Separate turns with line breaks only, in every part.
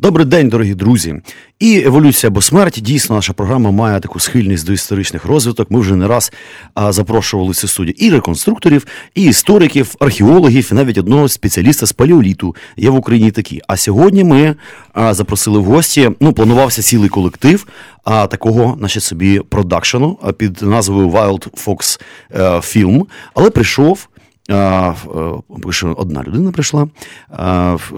Добрий день, дорогі друзі. І еволюція або смерть. Дійсно, наша програма має таку схильність до історичних розвиток. Ми вже не раз а, запрошували цю студію і реконструкторів, і істориків, археологів, і навіть одного спеціаліста з палеоліту. Є в Україні такі. А сьогодні ми а, запросили в гості. Ну, планувався цілий колектив а, такого, значить, собі продакшену під назвою Wild Fox е, Film, але прийшов. Пише, одна людина прийшла в,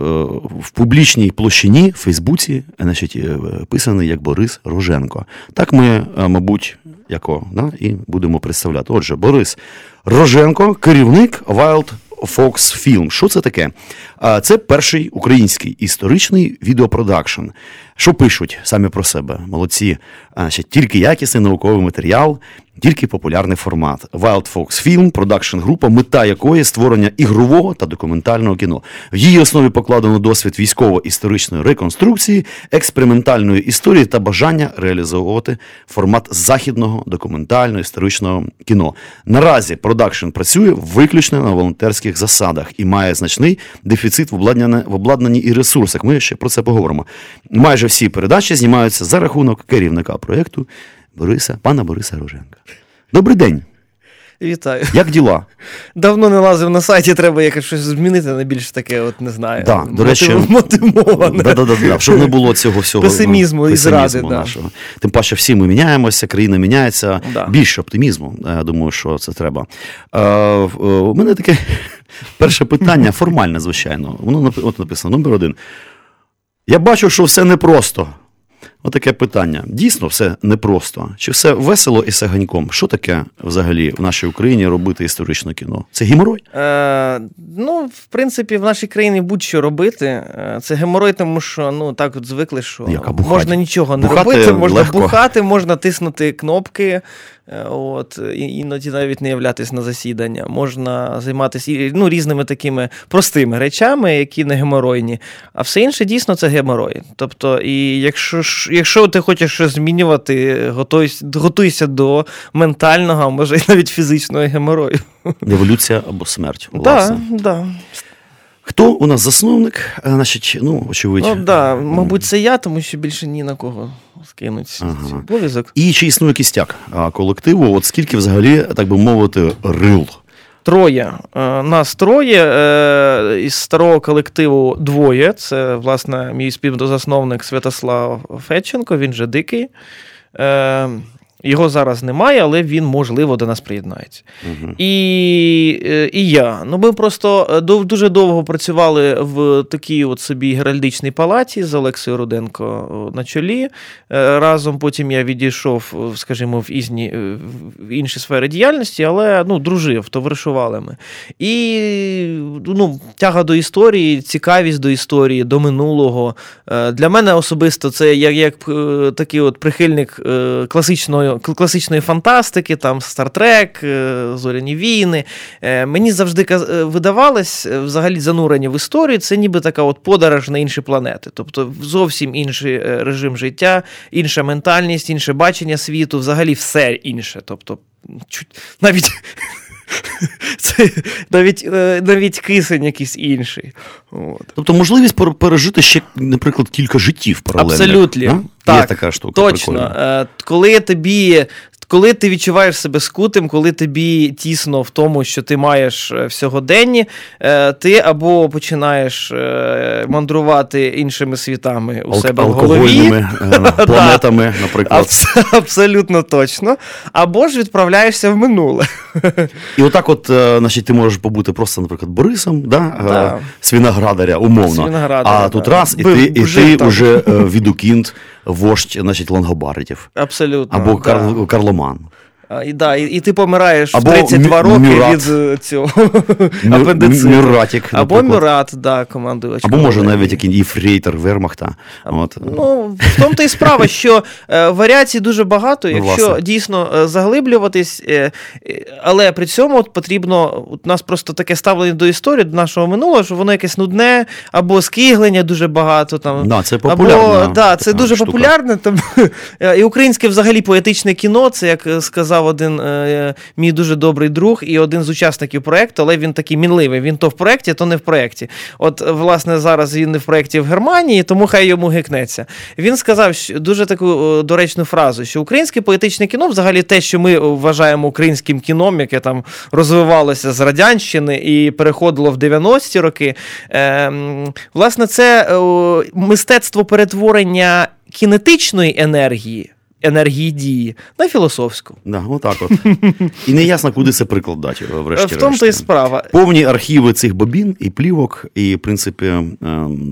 в публічній площині в Фейсбуці, значить, е, писаний як Борис Роженко. Так ми, мабуть, яко, да, і будемо представляти. Отже, Борис Роженко, керівник Wild Fox Film. Що це таке? Це перший український історичний відеопродакшн. Що пишуть самі про себе? Молодці. Тільки якісний науковий матеріал, тільки популярний формат. Wild Fox Film, продакшн група, мета якої створення ігрового та документального кіно. В її основі покладено досвід військово-історичної реконструкції, експериментальної історії та бажання реалізовувати формат західного документального історичного кіно. Наразі продакшн працює виключно на волонтерських засадах і має значний дефіцит в обладнанні, в обладнанні і ресурсах. Ми ще про це поговоримо. Майже всі передачі знімаються за рахунок керівника проєкту Бориса, пана Бориса Роженка. Добрий день.
Вітаю.
Як діла?
Давно не лазив на сайті, треба якось щось змінити на більш таке, от не знаю.
Да, до речі,
мотивоване.
Да, да, да, щоб не було цього всього
песимізму,
ну,
і зради. Да.
Тим паче, всі ми міняємося, країна міняється.
Да.
Більше оптимізму. Я думаю, що це треба. Е, у мене таке перше питання, формальне, звичайно. Воно от написано: номер один. Я бачу, що все непросто. Отаке питання. Дійсно, все непросто. Чи все весело і саганьком? Що таке взагалі в нашій Україні робити історичне кіно? Це геморой?
Е, Ну, в принципі, в нашій країні будь-що робити. Це геморой, тому що ну так от звикли, що
Яка
можна нічого не
бухати
робити, можна
легко.
бухати, можна тиснути кнопки. От, Іноді навіть не являтися на засідання. Можна займатися ну, різними такими простими речами, які не геморойні. А все інше дійсно це геморой. Тобто, і якщо якщо ти хочеш щось змінювати, готуйся, готуйся до ментального, а може навіть фізичного геморою.
Еволюція або смерть.
Так, да.
Хто у нас засновник? Значить, ну, очевидь.
Ну, да, Мабуть, це я, тому що більше ні на кого скинуть ага. обов'язок.
І чи існує кістяк колективу? От скільки взагалі, так би мовити, рил?
Троє. Нас троє. Е, із старого колективу двоє. Це, власне, мій співзасновник Святослав Федченко, він же дикий. Е, його зараз немає, але він, можливо, до нас приєднається. Угу. І і я. Ну, Ми просто дуже довго працювали в такій от собі геральдичній палаті з Олексією Руденко на чолі. Разом потім я відійшов, скажімо, в ізні, в інші сфери діяльності, але ну, дружив, товаришували ми. І ну, тяга до історії, цікавість до історії, до минулого. Для мене особисто це як, як такий от прихильник класичної класичної фантастики, там Стартрек, Зоряні війни. Мені завжди видавалось взагалі занурення в історію. Це ніби така от подорож на інші планети. Тобто зовсім інший режим життя, інша ментальність, інше бачення світу, взагалі все інше. Тобто, навіть. Це навіть навіть кисень якийсь інший. От.
Тобто можливість пережити ще, наприклад, кілька життів паралельно.
Абсолютно.
Так, Є така штука.
Точно.
Прикольна.
Коли тобі коли ти відчуваєш себе скутим, коли тобі тісно в тому, що ти маєш в сьогоденні, ти або починаєш мандрувати іншими світами у
Ал-
себе в голові.
планетами, наприклад.
Абсолютно точно. Або ж відправляєшся в минуле.
І отак, от, значить, ти можеш побути просто, наприклад, Борисом, да?
Да.
свиноградаря, умовно.
Свиноградаря,
а тут раз, і ти, і ти вже відукінт, вождь, значить, лонгобардів.
Абсолютно.
Або
да.
Карл, Карломан.
А, і, да, і, і ти помираєш
Або
в 32
Мю-
роки
Мюрат.
від е, цього
Мю-
апендициту.
Мюратік,
Або
наприклад.
Мюрат, да, командувач.
Або може навіть який єфрейтор Вермахта. От.
Ну, в тому то і справа, що е, варіацій дуже багато,
Ну,
якщо
власне.
дійсно е, заглиблюватись, е, е, але при цьому от потрібно, от у нас просто таке ставлення до історії, до нашого минулого, що воно якесь нудне, або скиглення дуже багато. Там,
Да, це
або, да, це
така
дуже
штука.
популярне. Там, і українське взагалі поетичне кіно, це як е, сказав один е, мій дуже добрий друг і один з учасників проєкту, але він такий мінливий. Він то в проєкті, то не в проєкті. От, е, власне, зараз він не в проєкті в Германії, тому хай йому гикнеться. Він сказав що, дуже таку е, доречну фразу, що українське поетичне кіно, взагалі те, що ми вважаємо українським кіном, яке там розвивалося з радянщини і переходило в 90-ті роки. Е, власне, це е, мистецтво перетворення кінетичної енергії. Енергії дії на філософську.
Да, отак от. І не ясно, куди це прикладати,
В
врешті-решт.
тому то і справа.
Повні архіви цих бобін і плівок, і, в принципі, ем,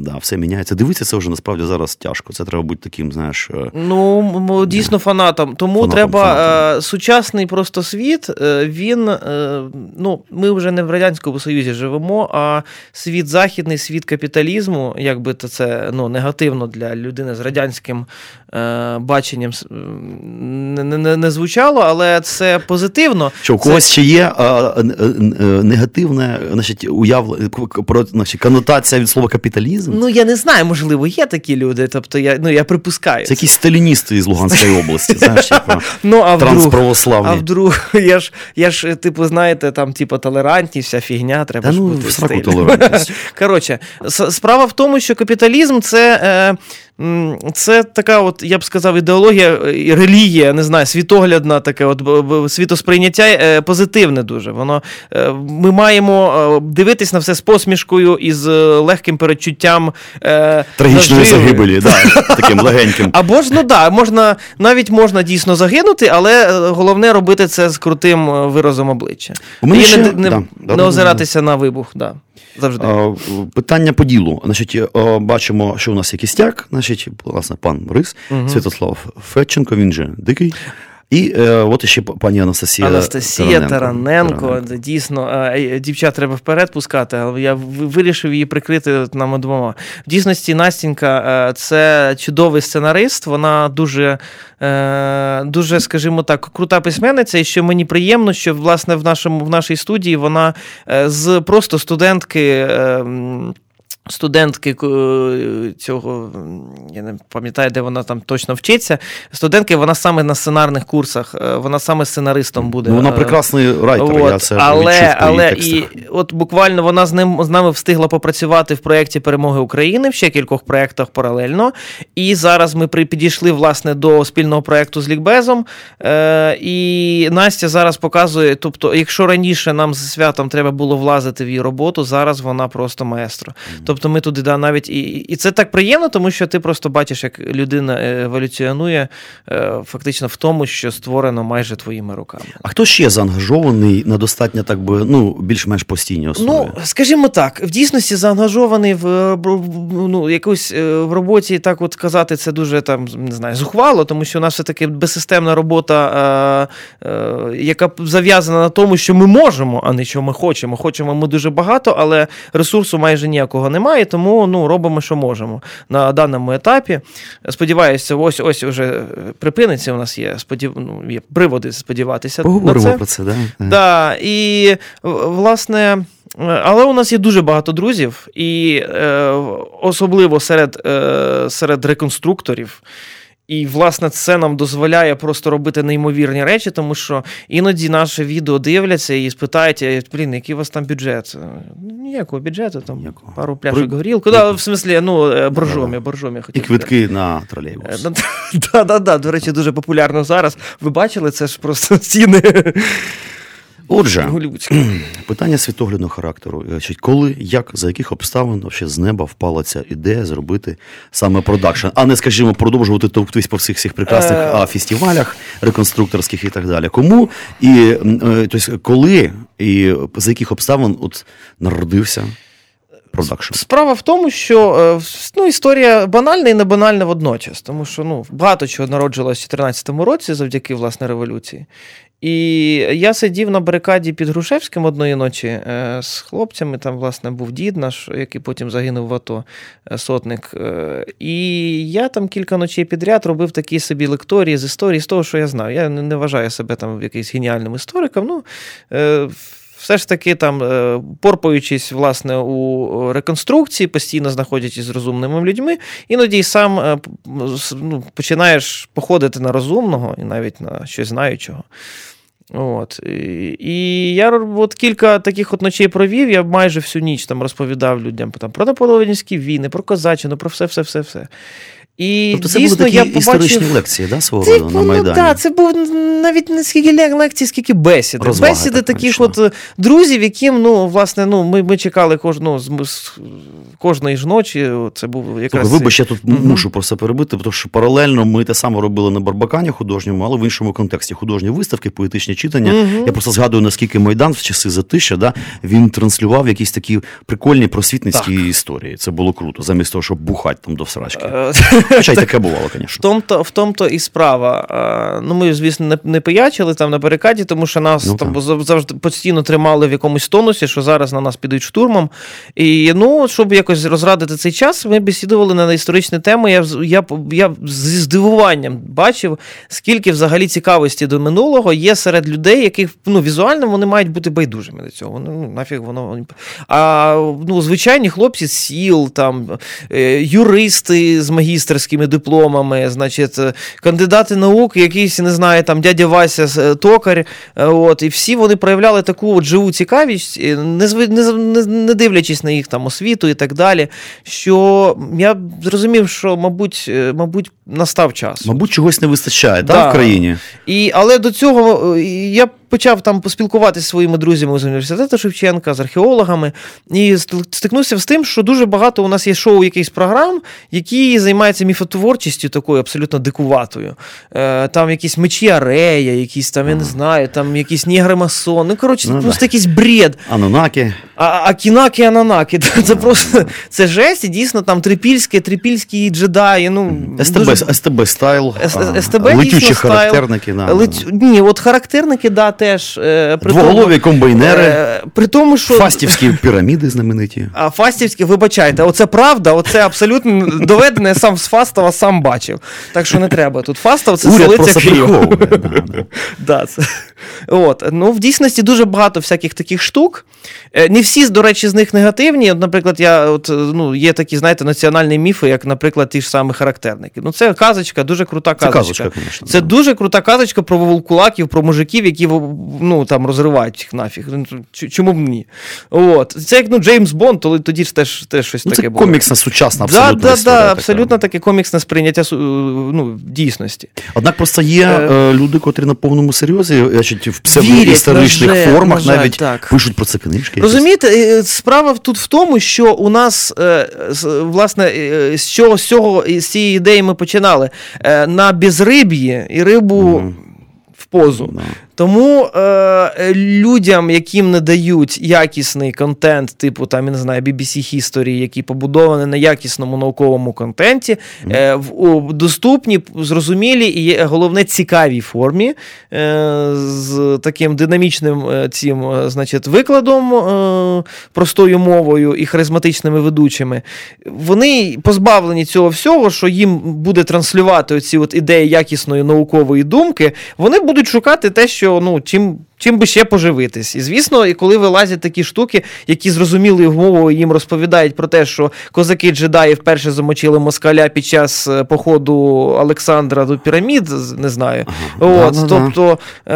да, все міняється. Дивитися це вже насправді зараз тяжко. Це треба бути таким, знаєш. е,
Ну, дійсно фанатом. Тому
Фанатом,
треба
фанатом.
Е, сучасний просто світ. е, Він е, ну, ми вже не в радянському союзі живемо, а світ західний, світ капіталізму, як би то це ну, негативно для людини з радянським е, баченням не, не, не звучало, але це позитивно.
Що у
Це-
когось ще є а, а, е, негативне значить, уявлення, про, значить, конотація від слова капіталізм?
Ну, я не знаю, можливо, є такі люди. Тобто я, ну, я припускаю.
Це якісь сталіністи із Луганської області, знаєш,
ну, а вдруг,
трансправославні.
А вдруг, я ж, я ж, типу, знаєте, там, типу, толерантність, вся фігня, треба
Та
ж
ну, толерантність.
Коротше, справа в тому, що капіталізм це, е, це така, от, я б сказав, ідеологія, е, релігія, не знаю, світоглядна таке, от, світосприйняття е, позитивне дуже. Воно, е, ми маємо дивитись на все з посмішкою і з легким передчуттям.
Трагічної
наживи.
загибелі, да, таким легеньким.
Або ж, ну да, можна, навіть можна дійсно загинути, але головне робити це з крутим виразом обличчя.
У мене
і
ще-
не, не,
да,
не
да, да,
озиратися на вибух, да, завжди.
А, Питання по ділу. Значить, е, бачимо, що у нас є кістяк, значить, власне, пан Борис,
угу.
Святослав Федченко, він же дикий. І е, от іще пані Анастасія.
Анастасія Тараненко, дійсно, е, е, дівчат треба вперед пускати, але я вирішив її прикрити нам двома. В дійсності Настінька е, це чудовий сценарист, вона дуже, дуже, скажімо так, крута письменниця, і що мені приємно, що власне в нашому в нашій студії вона з просто студентки. Студентки е, цього, я не пам'ятаю, де вона там точно вчиться. Студентки, вона саме на сценарних курсах, е, вона саме сценаристом буде.
Ну, вона прекрасний райтер,
От,
я це
але,
відчув
але і от буквально вона з ним з нами встигла попрацювати в проєкті Перемоги України в ще кількох проєктах паралельно. І зараз ми при- підійшли власне до спільного проєкту з Лікбезом. Е, і Настя зараз показує, тобто, якщо раніше нам з святом треба було влазити в її роботу, зараз вона просто маестро. Тобто ми туди да, навіть і, і це так приємно, тому що ти просто бачиш, як людина е, еволюціонує е, фактично в тому, що створено майже твоїми руками.
А хто ще заангажований на достатньо, так би, ну, більш-менш постійній основі?
Ну, скажімо так, в дійсності заангажований в ну, якусь е, в роботі, так от казати, це дуже там не знаю, зухвало, тому що у нас все таки безсистемна робота, е, е, яка зав'язана на тому, що ми можемо, а не що ми хочемо. Хочемо ми дуже багато, але ресурсу майже ніякого немає, тому ну, робимо, що можемо на даному етапі. Сподіваюся, ось ось уже припиниться. У нас є сподів... ну, є приводи сподіватися. на
Поговоримо
це.
про це, да? Е.
Да, і власне, е, але у нас є дуже багато друзів, і е, особливо серед, е, серед реконструкторів. І, власне, це нам дозволяє просто робити неймовірні речі, тому що іноді наше відео дивляться і спитають, «Е, блін, який у вас там бюджет? Ніякого бюджету, там
Ніякого.
пару пляшок
При-
горілки. Да, в смислі, ну, е, боржомі, боржомі хотів І
квитки на тролейбус.
Так, Да, да, да, до речі, дуже популярно зараз. Ви бачили, це ж просто ціни
Отже, питання світоглядного характеру. Е, Коли, як, за яких обставин вообще з неба впала ця ідея зробити саме продакшн, а не, скажімо, продовжувати товктись по всіх цих прекрасних
Е.
а, фестивалях реконструкторських і так далі. Кому і е, тобто, коли і за яких обставин от народився продакшн?
Справа в тому, що ну, історія банальна і не банальна водночас, тому що ну, багато чого народжилось в 2014 році завдяки власне революції. І я сидів на барикаді під Грушевським одної ночі е, з хлопцями. Там, власне, був дід наш, який потім загинув в АТО е, сотник. Е, і я там кілька ночей підряд робив такі собі лекторії з історії, з того, що я знаю. Я не вважаю себе там якийсь геніальним істориком. Ну, все ж таки, там, порпаючись власне, у реконструкції, постійно знаходячись з розумними людьми, іноді сам ну, починаєш походити на розумного і навіть на щось знаючого. От. І я от кілька таких от ночей провів, я майже всю ніч там розповідав людям там, про наполовинські війни, про козачину, про все-все-все-все. І
тобто це
дійсно,
були такі
я побачив...
історичні лекції, да, свого
це,
роду на Майдані?
Ну, так, це був навіть не скільки лекцій, скільки бесіди.
Розваги,
бесіди
так,
таких от друзів, яким, ну, власне, ну, ми, ми чекали кожну, з, з, кожної ж ночі. Це був якраз...
Вибач, я тут
Мгм.
мушу просто перебити, тому що паралельно ми те саме робили на Барбакані художньому, але в іншому контексті. Художні виставки, поетичні читання.
Мгм.
Я просто згадую, наскільки Майдан в часи затища, да, він транслював якісь такі прикольні просвітницькі історії. Це було круто, замість того, щоб бухати там до всрачки. Хоча й таке бувало,
В
звісно.
тому-то, в тому-то і справа. Ну, ми, звісно, не, пиячили там на барикаді, тому що нас
Ну,
там завжди постійно тримали в якомусь тонусі, що зараз на нас підуть штурмом. І ну, щоб якось розрадити цей час, ми бесідували на історичні теми. Я, я, я зі здивуванням бачив, скільки взагалі цікавості до минулого є серед людей, яких ну, візуально вони мають бути байдужими до цього. Ну, нафіг воно. А ну, звичайні хлопці з сіл, там, е, юристи з магістерськими дипломами, значить, е, кандидати наук, якийсь, не знаю, там дядя Вася е, токар. е, От, і всі вони проявляли таку от живу цікавість, не, не, не, дивлячись на їх там освіту і так далі. Що я зрозумів, що, мабуть, мабуть, настав час.
Мабуть, чогось не вистачає,
Да.
так, в країні?
І, але до цього я почав там поспілкуватися зі своїми друзями з університету Шевченка, з археологами, і стикнувся з тим, що дуже багато у нас є шоу якихось програм, які займаються міфотворчістю такою абсолютно дикуватою. Е, там якісь мечі Арея, якісь там, я не знаю, там якісь нігри-масон. Ну, коротше, це
Ну,
просто
да.
якийсь бред.
Анунаки.
А, а кінаки ананаки. Це просто це жесть, і дійсно там трипільське, трипільські джедаї. Ну,
СТБ,
дуже-
СТБ style.
СТБ
летючі
дійсно style.
характерники. Да,
Ледь- Ні, от характерники, да, теж. Е, при
Двоголові комбайнери,
е, при тому, що.
фастівські піраміди знамениті.
А Фастівські, вибачайте, оце правда, оце абсолютно доведене, сам з Фастова сам бачив. Так що не треба. Тут Фастов це столиця Києва.
да, да.
Да, це... От. Ну, в дійсності дуже багато всяких таких штук. Е, Не всі, до речі, з них негативні. От, наприклад, я, от, ну, є такі, знаєте, національні міфи, як, наприклад, ті ж самі характерники. Ну, це казочка, дуже крута
Це
казочка.
казочка, звісно.
Це дуже крута казочка про вовкулаків, про мужиків, які ну, там, розривають їх нафіг. Ну, Чому б ні? От. Це як ну, Джеймс Бонд, то- тоді ж теж, теж щось
Ну,
таке
це
було.
коміксна сучасна
Да,
абсолютно
да,
історія
да, абсолютно таке коміксне сприйняття ну, дійсності.
Однак просто є
Е,
е, люди, котрі на повному серйозі, значить, в псевдоісторичних
на
формах
на жаль,
навіть
так.
пишуть про це книжки.
Розумієте, е, справа тут в тому, що у нас, е, власне, е, з чого з цього з цієї ідеї ми починали. Е, На безриб'ї і рибу
Мгм.
в позу. Тому е, людям, яким не дають якісний контент, типу там, я не знаю, BBC History, який побудований на якісному науковому контенті, е, в у доступній, зрозумілій і є, головне цікавій формі, е, з таким динамічним е, цим, е, значить, викладом, е, простою мовою і харизматичними ведучими, вони позбавлені цього всього, що їм буде транслювати оці от ідеї якісної наукової думки, вони будуть шукати те, що ну, чим. Чим би ще поживитись? І звісно, і коли вилазять такі штуки, які зрозумілою мовою їм розповідають про те, що козаки джедаї вперше замочили москаля під час е, походу Олександра до пірамід, не знаю. От, тобто, е,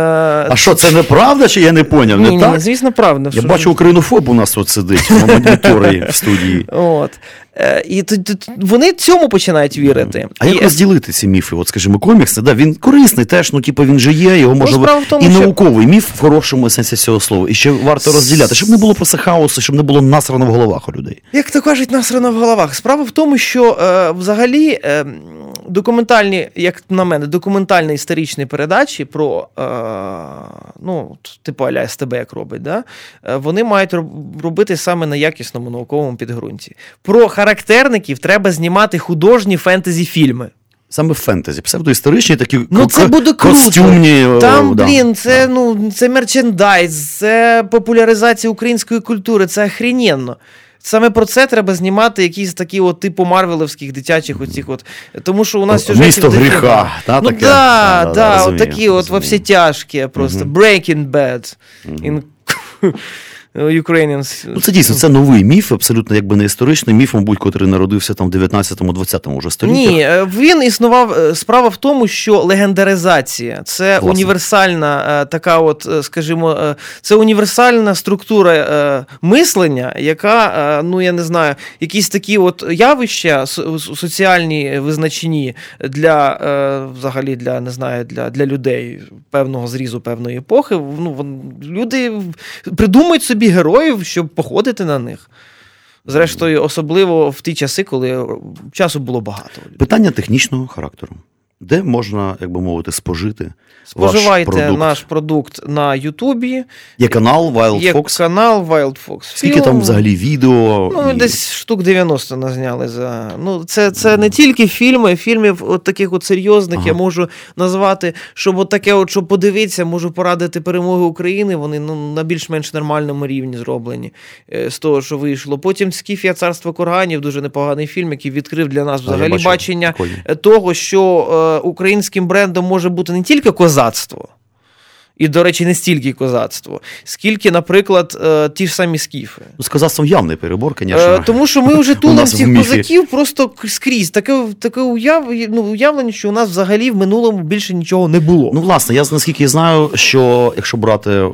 А що, це неправда, чи я не поняв?
ні,
не
ні,
так?
звісно, правда.
Я бачу, українофоб у нас тут сидить, моніторі в студії.
От. Е, І вони цьому починають вірити.
А як розділити ці міфи? От, скажімо, комікс, да, він корисний теж, ну, типу, він же є, його можна
справа в тому,
і науковий міф в хорошому сенсі цього слова. І ще варто розділяти, щоб не було просто хаосу, щоб не було насрано в головах у людей.
Як то кажуть, насрано в головах. Справа в тому, що е, взагалі е, документальні, як на мене, документальні історичні передачі про, е, ну, типу Аля СТБ, як робить, да? Е, вони мають робити саме на якісному науковому підґрунті. Про характерників треба знімати художні фентезі-фільми.
Саме фентезі, псевдоісторичні такі
ну, це буде круто.
костюмні.
Е, Там, да, блін, це да. ну, це мерчендайз, це популяризація української культури, це охрененно. Саме про це треба знімати якісь такі от типу Марвеловських дитячих оцих от. Тому що у нас
сюжетів... Місто гріха. Та,
ну таке? да, да, да, от такі от во всі тяжкі, просто угу. Breaking Bad. Угу. In... Ukrainians.
Ну, Це дійсно це новий міф, абсолютно якби не історичний міф, мабуть, котрий народився там в 19-20 вже столітті.
Ні, е, він існував. Е, справа в тому, що легендаризація це Власне. універсальна е, така, от, скажімо, це універсальна структура мислення, яка, ну я не знаю, якісь такі от явища соціальні визначені для взагалі для не знаю, для, для людей певного зрізу певної епохи. Ну, Люди придумують собі собі героїв, щоб походити на них. Зрештою, особливо в ті часи, коли часу було багато.
Питання технічного характеру. Де можна, як би мовити, спожити
Споживайте
ваш продукт?
наш продукт на Ютубі.
Є канал Wild
Є
Fox?
канал Wild Fox.
Скільки там взагалі відео?
Ну, і... десь штук 90 назняли за. Ну, це це не тільки фільми, фільмів от таких от серйозних ага. я можу назвати, щоб от таке, от, щоб подивитися, можу порадити перемоги України. Вони ну, на більш-менш нормальному рівні зроблені е, з того, що вийшло. Потім Скіфія царство Курганів, дуже непоганий фільм, який відкрив для нас взагалі бачення Прикольно. того, що. Українським брендом може бути не тільки козацтво. І, до речі, не стільки козацтво, скільки, наприклад, е, ті ж самі скіфи.
Ну, з козацтвом явний перебор, звісно.
Е, тому що ми вже тулимо цих козаків просто скрізь. Таке таке уяв, ну, уявлення, що у нас взагалі в минулому більше нічого не було.
Ну, власне, я наскільки знаю, що якщо брати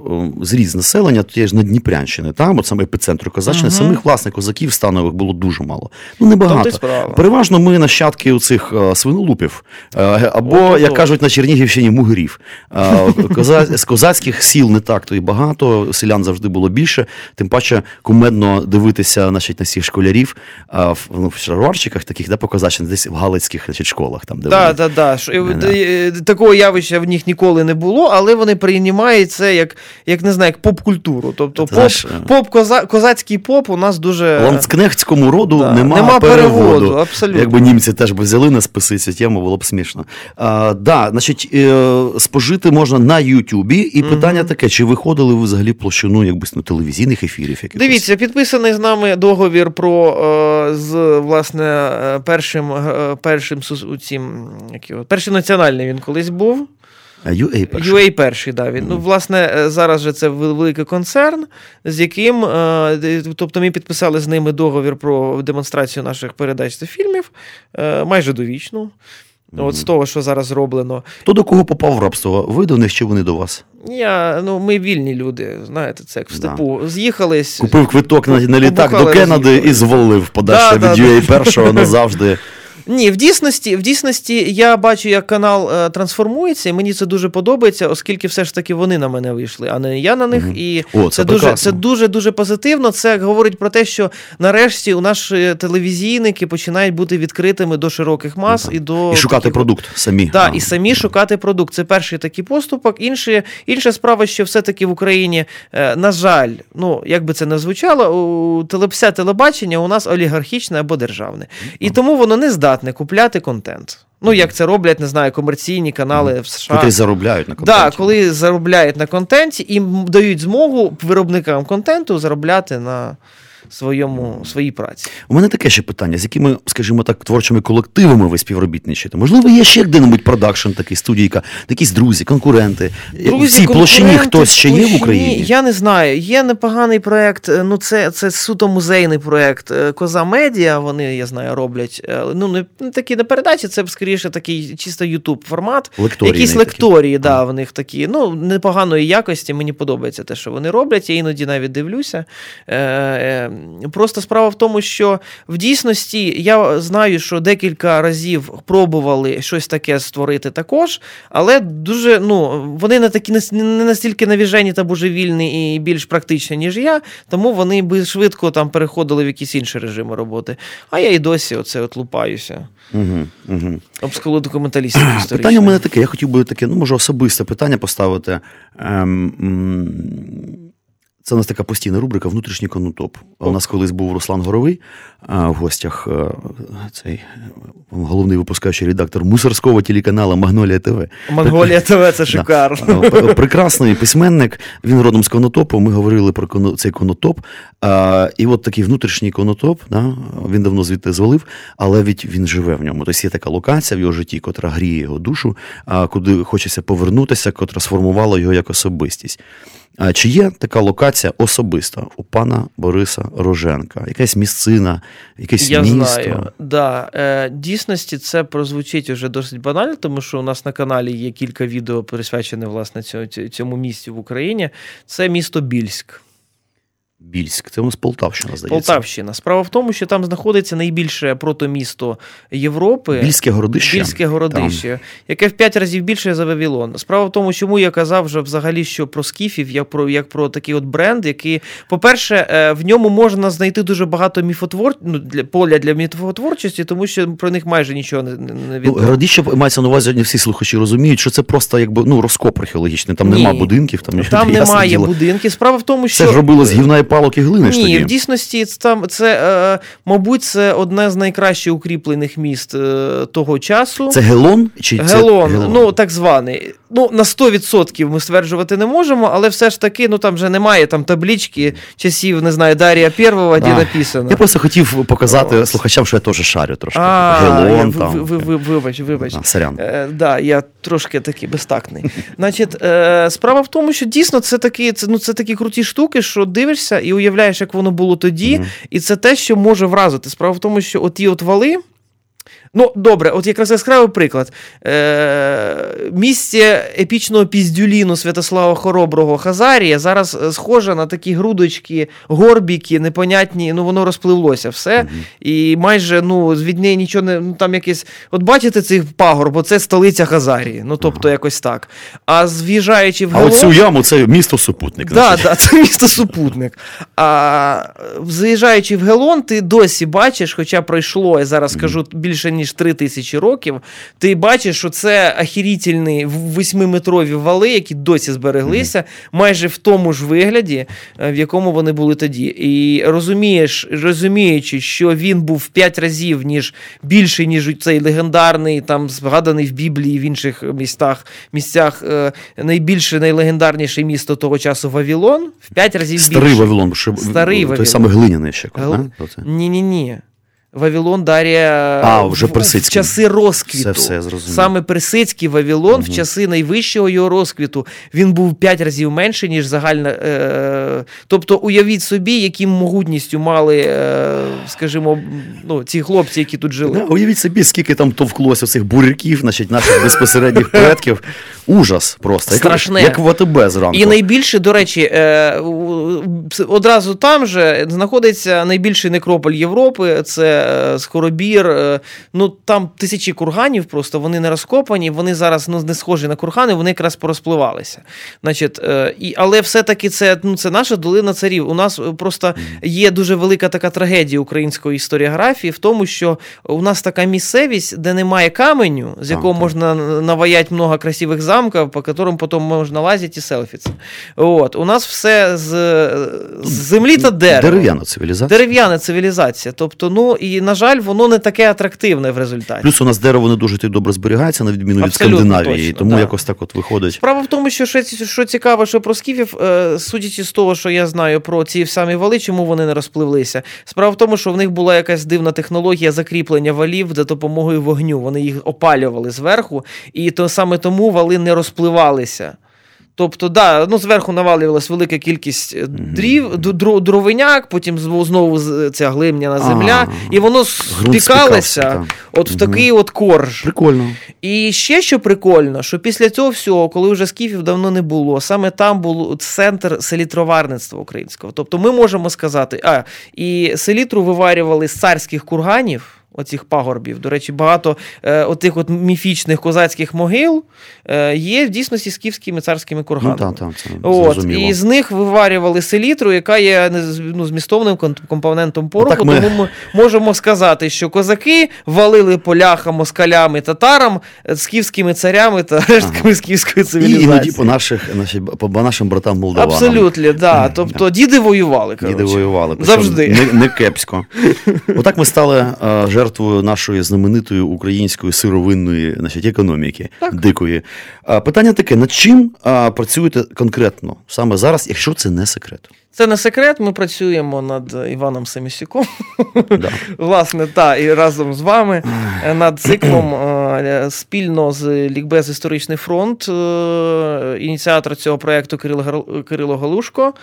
зріз населення, то є ж на Дніпрянщини, там, от саме епіцентру Козаччини, uh самих власне козаків станових було дуже мало. Ну, небагато. Переважно ми нащадки у цих е, свинолупів, або, О, як кажуть на Чернігівщині, мугирів. З козацьких сіл не так то і багато, селян завжди було більше. Тим паче кумедно дивитися значить, на всіх школярів а, в, ну, в шароварчиках таких, да, по десь в галицьких значить, школах. Там, де
Так, так, так. Такого явища в них ніколи не було, але вони приймають це як, як не знаю, як поп-культуру. Тобто поп, знаєш, е, поп коза, козацький поп у нас дуже.
Ланцкнехтському роду да, нема,
нема
переводу.
переводу. абсолютно.
Якби німці теж би взяли на списи цю тему, було б смішно. А, да, значить, е, Спожити можна на YouTube. Ютубі, і mm-hmm. питання таке: чи виходили ви взагалі площину якби на телевізійних ефірів? Якихось?
Дивіться, підписаний з нами договір про е, з власне е, першим е, першим цим, перший національний він колись був.
UA перший.
UA перший, да, він. Mm. Ну, власне, зараз же це великий концерн, з яким, тобто ми підписали з ними договір про демонстрацію наших передач та фільмів майже довічну. От з того, що зараз зроблено.
То до кого попав в рабство? Ви до них чи вони до вас?
Я, ну, Ми вільні люди, знаєте, це як в степу. Да. З'їхались.
Купив квиток на, на літак до Кеннеди і звалив подальше да, від да, UA першого назавжди.
Ні, в дійсності в дійсності я бачу, як канал е, трансформується, і мені це дуже подобається, оскільки все ж таки вони на мене вийшли, а не я на них. Угу. І
О, це,
це дуже це дуже дуже позитивно. Це говорить про те, що нарешті у наші телевізійники починають бути відкритими до широких мас угу. і до
і шукати
таких...
продукт самі.
Так, і самі шукати продукт. Це перший такий поступок. Інше, інша справа, що все-таки в Україні, е, на жаль, ну як би це не звучало, у телепся телебачення у нас олігархічне або державне. І тому воно не здатне здатне купляти контент. Ну, як це роблять, не знаю, комерційні канали в США.
Коли заробляють на контенті.
Так, коли заробляють на контенті і дають змогу виробникам контенту заробляти на своєму, своїй праці.
У мене таке ще питання, з якими, скажімо так, творчими колективами ви співробітничаєте? Можливо, є ще де-небудь продакшн, такий студійка, якісь друзі, конкуренти.
Друзі,
в цій площині хтось ще є в Україні?
Я не знаю. Є непоганий проєкт, е, ну це це суто музейний проєкт е, Коза Медіа. Вони, я знаю, роблять. Е, ну, не, не такі не передачі, це скоріше такий чисто Ютуб формат.
Лекторії
Якісь лекторії, да, в них такі. Ну, непоганої якості. Мені подобається те, що вони роблять. Я іноді навіть дивлюся. Просто справа в тому, що в дійсності я знаю, що декілька разів пробували щось таке створити також, але дуже ну, вони не такі не настільки навіжені та божевільні і більш практичні, ніж я, тому вони би швидко там переходили в якісь інші режими роботи. А я і досі оце от лупаюся.
Угу, угу.
Об документалістів історичних.
Питання у мене таке. Я хотів би таке, ну може особисте питання поставити. Ем, це у нас така постійна рубрика Внутрішній конотоп. У нас колись був Руслан Горовий в гостях е, цей головний випускаючий редактор мусорського телеканалу Магнолія ТВ.
Магнолія ТВ це шикарно.
Прекрасний письменник. Він родом з конотопу. Ми говорили про цей конотоп. І от такий внутрішній конотоп, він давно звідти звалив, але він живе в ньому. Тобто є така локація в його житті, котра гріє його душу, куди хочеться повернутися, котра сформувала його як особистість. А чи є така локація особиста у пана Бориса Роженка? Якась місцина, якесь
Я
місто?
знаю. Да. Е, Дійсності це прозвучить уже досить банально, тому що у нас на каналі є кілька відео присвячене власне цьому місці в Україні. Це місто Більськ.
Більськ, це у нас Полтавщина, здається.
Полтавщина. Справа в тому, що там знаходиться найбільше протомісто Європи.
Більське городище.
Більське городище, там. яке в п'ять разів більше за Вавилон. Справа в тому, чому я казав вже взагалі, що про скіфів, як про як про такий от бренд, який, по-перше, е, в ньому можна знайти дуже багато міфотвор... ну, для поля для міфотворчості, тому що про них майже нічого не не
ну, відомо. Ну, Городище мається на увазі, не всі слухачі розуміють, що це просто якби ну розкоп археологічний. Там немає будинків, там
там немає будинків. Справа в тому, що
це ж робило з гівна і палок і глини.
Ні,
тоді?
в дійсності там це, е, мабуть, це одне з найкраще укріплених міст е, того часу.
Це Гелон? Чи
Гелон, це Гелон? ну так званий. Ну, на 100% ми стверджувати не можемо, але все ж таки, ну там вже немає там таблічки часів, не знаю, Дарія Первого, де написано.
Я просто хотів показати О. слухачам, що я теж шарю трошки.
А, Гелон, я, там. Ви, ви, вибач, вибач.
А, сорян.
Е, да, я трошки такий безтактний. Значить, е, справа в тому, що дійсно це такі, це, ну, це такі круті штуки, що дивишся і уявляєш, як воно було тоді, mm-hmm. і це те, що може вразити. Справа в тому, що оті от вали. Ну, добре, от якраз яскравий приклад. Е, Місце епічного піздюліну Святослава Хороброго Хазарія зараз е, схоже на такі грудочки, горбіки, непонятні, ну воно розпливлося все. Mm-hmm. І майже ну, від неї нічого не. ну там якесь. От бачите цей пагорб, бо це столиця Хазарії. Ну, тобто, якось так. А з'їжджаючи в Гелон...
А оцю яму це місто супутник.
Так, да, да, це місто супутник. А заїжджаючи в Гелон, ти досі бачиш, хоча пройшло, я зараз скажу більше ніж три тисячі років, ти бачиш, що це ахірітельні восьмиметрові вали, які досі збереглися, майже в тому ж вигляді, е, в якому вони були тоді. І розумієш, розуміючи, що він був в п'ять разів ніж більший, ніж цей легендарний, там згаданий в Біблії в інших містах, місцях е, найбільше, найлегендарніше місто того часу Вавилон, в п'ять разів
Старий
більше.
Вавилон, що
Старий
той
Вавилон.
саме глиняний ще.
Гл... Ні-ні-ні. Вавилон Дарія
а, вже
в, в часи розквіту.
Все, все,
Саме Персидський Вавилон угу. в часи найвищого його розквіту він був п'ять разів менше, ніж загальна. Е, Тобто, уявіть собі, яким могутністю мали, е, скажімо, ну, ці хлопці, які тут жили.
Да, уявіть собі, скільки там товклося цих буряків, значить, наших безпосередніх предків. Ужас просто.
Страшне.
Як, як в АТБ зранку.
І найбільше, до речі, е, одразу там же знаходиться найбільший некрополь Європи. Це Скоробір. Е, ну там тисячі курганів, просто вони не розкопані, вони зараз ну, не схожі на кургани, вони якраз порозпливалися. Значить, е, і, Але все-таки це ну, це наша долина царів. У нас просто є дуже велика така трагедія української історіографії в тому, що у нас така місцевість, де немає каменю, з якого можна наваять много красивих замків, по яким потім можна лазити і селфіться. От, У нас все з, з землі та дерева.
Дерев'яна цивілізація.
Дерев'яна цивілізація. Тобто, ну і на жаль, воно не таке атрактивне в результаті.
Плюс у нас дерево не дуже добре зберігається, на відміну від Скандинавії,
точно,
тому
да.
якось так от виходить.
Справа в тому, що що цікаво, що про скіфів, е, судячи з того, що я знаю про ці самі вали, чому вони не розпливлися. Справа в тому, що в них була якась дивна технологія закріплення валів за допомогою вогню. Вони їх опалювали зверху, і то саме тому вали не розпливалися. Тобто, да, ну, зверху навалювалась велика кількість е, дрів, дровиняк, потім знову ця глиняна земля, а, і воно спікалося от в такий от корж.
Прикольно.
І ще що прикольно, що після цього всього, коли вже скіфів давно не було, саме там був центр селітроварництва українського. Тобто ми можемо сказати, а і селітру виварювали з царських курганів оцих пагорбів. До речі, багато е, отих от міфічних козацьких могил е, є в дійсності скіфськими царськими курганами.
Ну, та, та, це
от, І з них виварювали селітру, яка є ну, змістовним компонентом пороху. Ми... Тому ми можемо сказати, що козаки валили поляхам, москалям і татарам, е, скіфськими царями та рештками ага. скіфської цивілізації. І
іноді по наших, наші, по нашим братам молдаванам.
Абсолютно, да. Тобто діди воювали.
Діди воювали.
Завжди.
Не, не кепсько. Отак ми стали uh, жертвою нашої знаменитої української сировинної значить, економіки так. дикої. Питання таке: над чим працюєте конкретно саме зараз, якщо це не секрет?
Це не секрет. Ми працюємо над Іваном Семісюком. Да. Власне, та і разом з вами над циклом спільно з Лікбез Історичний фронт, е, ініціатор цього проєкту Кирило Галушко.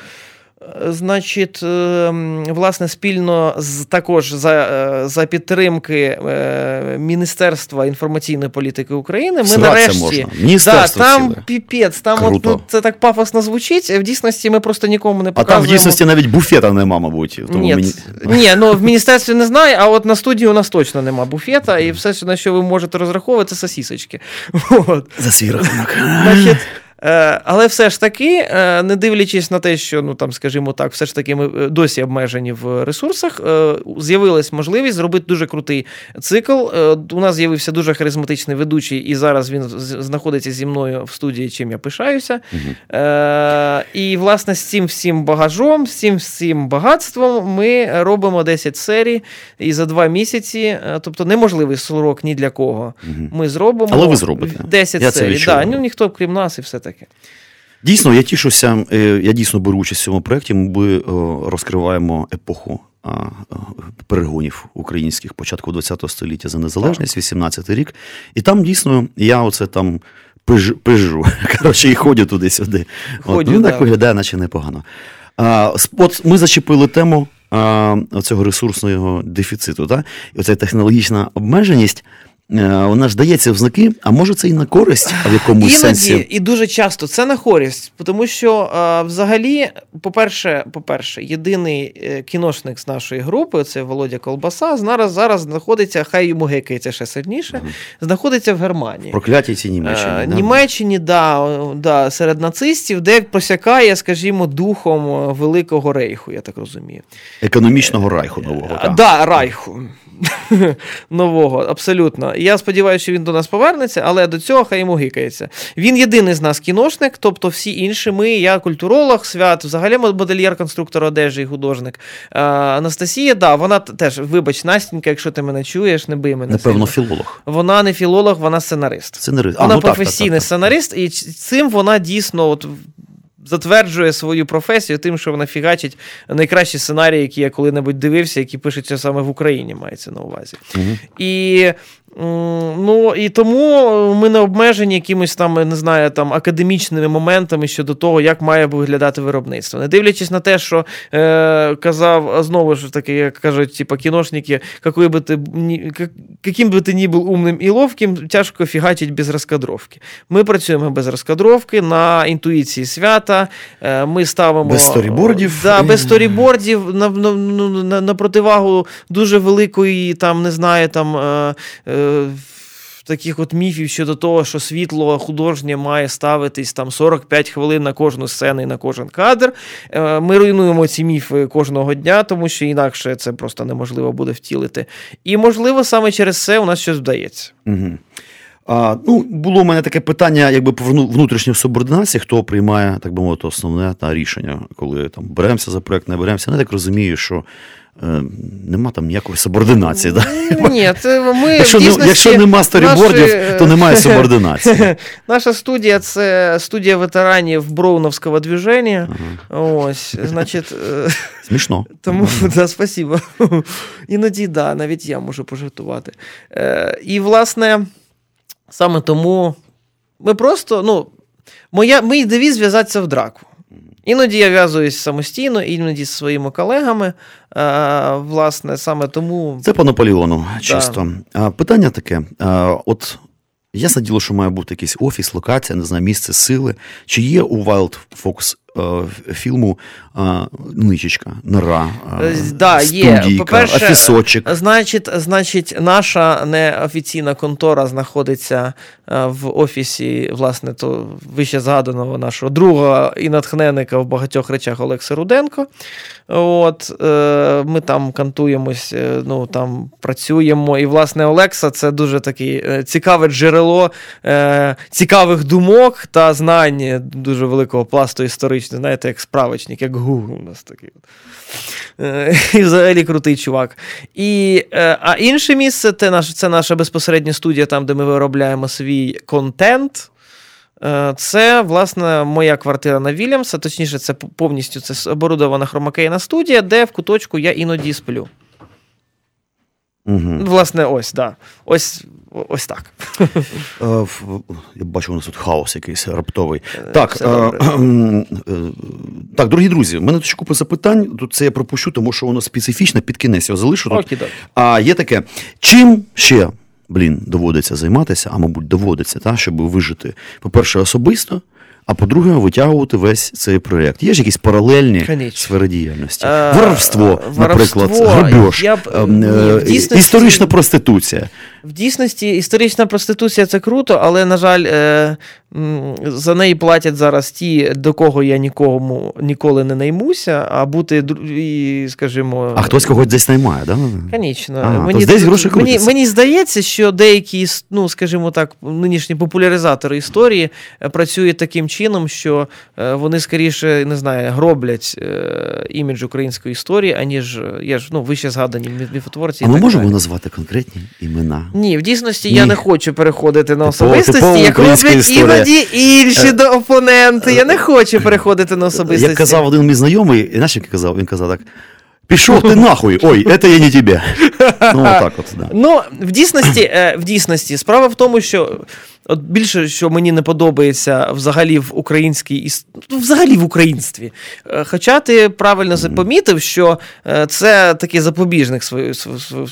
Значить, ем, власне, спільно з також за е, за підтримки е, Міністерства інформаційної політики України. Ми
Сраться нарешті можна.
Да, там піпець, там от, ну, це так пафосно звучить. В дійсності ми просто нікому не показуємо.
А там в дійсності навіть буфета нема, мабуть.
Тому Ні, мені... Ні, ну в міністерстві не знаю, а от на студії у нас точно нема буфета, і все, на що ви можете розраховувати, це сосісочки.
От. За свій рахунок.
Значить, Е, але все ж таки, е, не дивлячись на те, що ну там, скажімо так, все ж таки ми е, досі обмежені в ресурсах, з'явилась можливість зробити дуже крутий цикл. У нас з'явився дуже харизматичний ведучий, і зараз він знаходиться зі мною в студії, чим я пишаюся. Угу. І власне з цим всім багажом, з цим всім багатством ми робимо 10 серій і за два місяці, тобто неможливий срок ні для кого. Угу. Ми зробимо
Але ви зробите.
10 я серій. Да, ну, ніхто крім нас, і все таке таке.
Дійсно, я тішуся, е, я дійсно беру участь в цьому проєкті. Ми розкриваємо епоху перегонів українських початку ХХ століття за незалежність, 18-й рік. І там дійсно я оце там пиж, пижу. Коротше, і ходю туди-сюди. Ходю, От, ну, так виглядає, наче непогано. От ми зачепили тему цього ресурсного дефіциту. Так? І оця технологічна обмеженість. Е, вона ж дається в знаки, а може це і на користь, в якомусь Іноді, сенсі.
І дуже часто це на користь, тому що е, взагалі, по-перше, по-перше, єдиний е, кіношник з нашої групи, це Володя Колбаса, зараз зараз знаходиться, хай йому гекається ще сильніше, знаходиться в Германії.
Прокляті ці Німеччині.
А, да? Німеччині, да, да, серед нацистів, де просякає, скажімо, духом Великого Рейху, я так розумію.
Економічного райху нового. Так,
да, райху. нового, абсолютно. Я сподіваюся, що він до нас повернеться, але до цього хай йому гикається. Він єдиний з нас кіношник, тобто всі інші. Ми, я культуролог, свят, взагалі модельєр, конструктор одежі і художник. А, Анастасія, да, вона теж, вибач, Настенька, якщо ти мене чуєш, не бий мене.
Напевно, філолог.
Вона не філолог, вона сценарист.
Сценарист.
Вона
а, ну,
професійний
так, так, так,
сценарист, і цим вона дійсно от затверджує свою професію тим, що вона фігачить найкращі сценарії, які я коли-небудь дивився, які пишуться саме в Україні, мається на увазі. Угу. І Ну і тому ми не обмежені якимось там, не знаю, там академічними моментами щодо того, як має виглядати виробництво. Не дивлячись на те, що е, казав знову ж таки, як кажуть, типа кіношники, какой би ти яким би ти ні був умним і ловким, тяжко фігачить без розкадровки. Ми працюємо без розкадровки на інтуїції свята. Е, ми ставимо
без сторібордів.
Да, без сторібордів на, на, на, на противагу дуже великої, там не знаю, там. Е, таких от міфів щодо того, що світло художнє має ставитись там 45 хвилин на кожну сцену і на кожен кадр. Е, ми руйнуємо ці міфи кожного дня, тому що інакше це просто неможливо буде втілити. І, можливо, саме через це у нас щось вдається.
Угу. А, Ну, Було у мене таке питання, якби по внутрішньої субординації, хто приймає, так би мовити, основне та рішення, коли там беремося за проект, не беремося. Я так розумію, що Е, нема там ніякої субординації. Да?
Ні, це ми
Якщо
дійсності,
якщо нема сторібордів, наші... то немає субординації.
Наша студія це студія ветеранів Броуновського движення. Ага. Ось, значить... Е,
Смішно.
Тому, да, спасибо. Іноді, да, навіть я можу пожартувати. Е, І, власне, саме тому ми просто, ну. Моя, мій девіз зв'язатися в драку. Іноді я в'язуюсь самостійно, іноді зі своїми колегами. А, власне, саме тому.
Це по Наполеону, чисто. Да. Питання таке: а, от ясне діло, що має бути якийсь офіс, локація, не знаю, місце сили. Чи є у Wild Fox е, фільму ничечка, нора, а,
Е, да, є.
студійка,
По-перше,
офісочок?
Значить, значить, наша неофіційна контора знаходиться е, в офісі, власне, то вище згаданого нашого друга і натхненника в багатьох речах Олекса Руденко. От, е, Ми там кантуємось, е, ну, там працюємо. І, власне, Олекса це дуже таке е, цікаве джерело е, цікавих думок та знань дуже великого пласту історичного, знаєте, як справочник, як Google у нас такий. Е, І взагалі крутий чувак. І, е, а інше місце це наша, це наша безпосередня студія, там, де ми виробляємо свій контент. Е, Це, власне, моя квартира на Вільямса, точніше, це повністю це оборудована хромакейна студія, де в куточку я іноді сплю.
Угу.
Власне, ось, да. Ось, ось так.
Е, Я бачу, у нас тут хаос якийсь раптовий. Так, е,
добре.
е, так, дорогі друзі, в мене тут ще купа запитань. Тут це я пропущу, тому що воно специфічне, під кінець його залишу.
Окей,
А є таке, чим ще, блін, доводиться займатися, а мабуть, доводиться, та, щоб вижити, по-перше, особисто, а по-друге, витягувати весь цей проєкт. Є ж якісь паралельні
Конечно.
сфери діяльності.
Е,
Воровство, наприклад, грабеж,
ні,
е,
дійсності-
історична проституція.
В дійсності історична проституція це круто, але, на жаль, е, за неї платять зараз ті, до кого я нікому ніколи не наймуся, а бути, і, скажімо.
А хтось когось десь наймає, да?
Конечно.
А, то десь гроші
мені, мені здається, що деякі, ну, скажімо так, нинішні популяризатори історії е, працюють таким чином, що е, вони скоріше не знаю, гроблять е, імідж української історії, аніж є ж ну, вище згадані міф- міфотворці.
А ми можемо
далі.
назвати конкретні імена?
Ні, в дійсності
Ні.
я не хочу переходити на особистості, як роблять
історія.
Іноді інші до опоненти. Я не хочу переходити на особистості.
Як казав один мій знайомий, і знаєш, як казав, він казав так: пішов ти нахуй, ой, це я не тебе. Ну, отак от, да.
Ну, в дійсності, е, в дійсності, справа в тому, що от більше, що мені не подобається взагалі в українській іс- ну, взагалі в українстві. Е, Хоча ти правильно помітив, що е, це такий запобіжник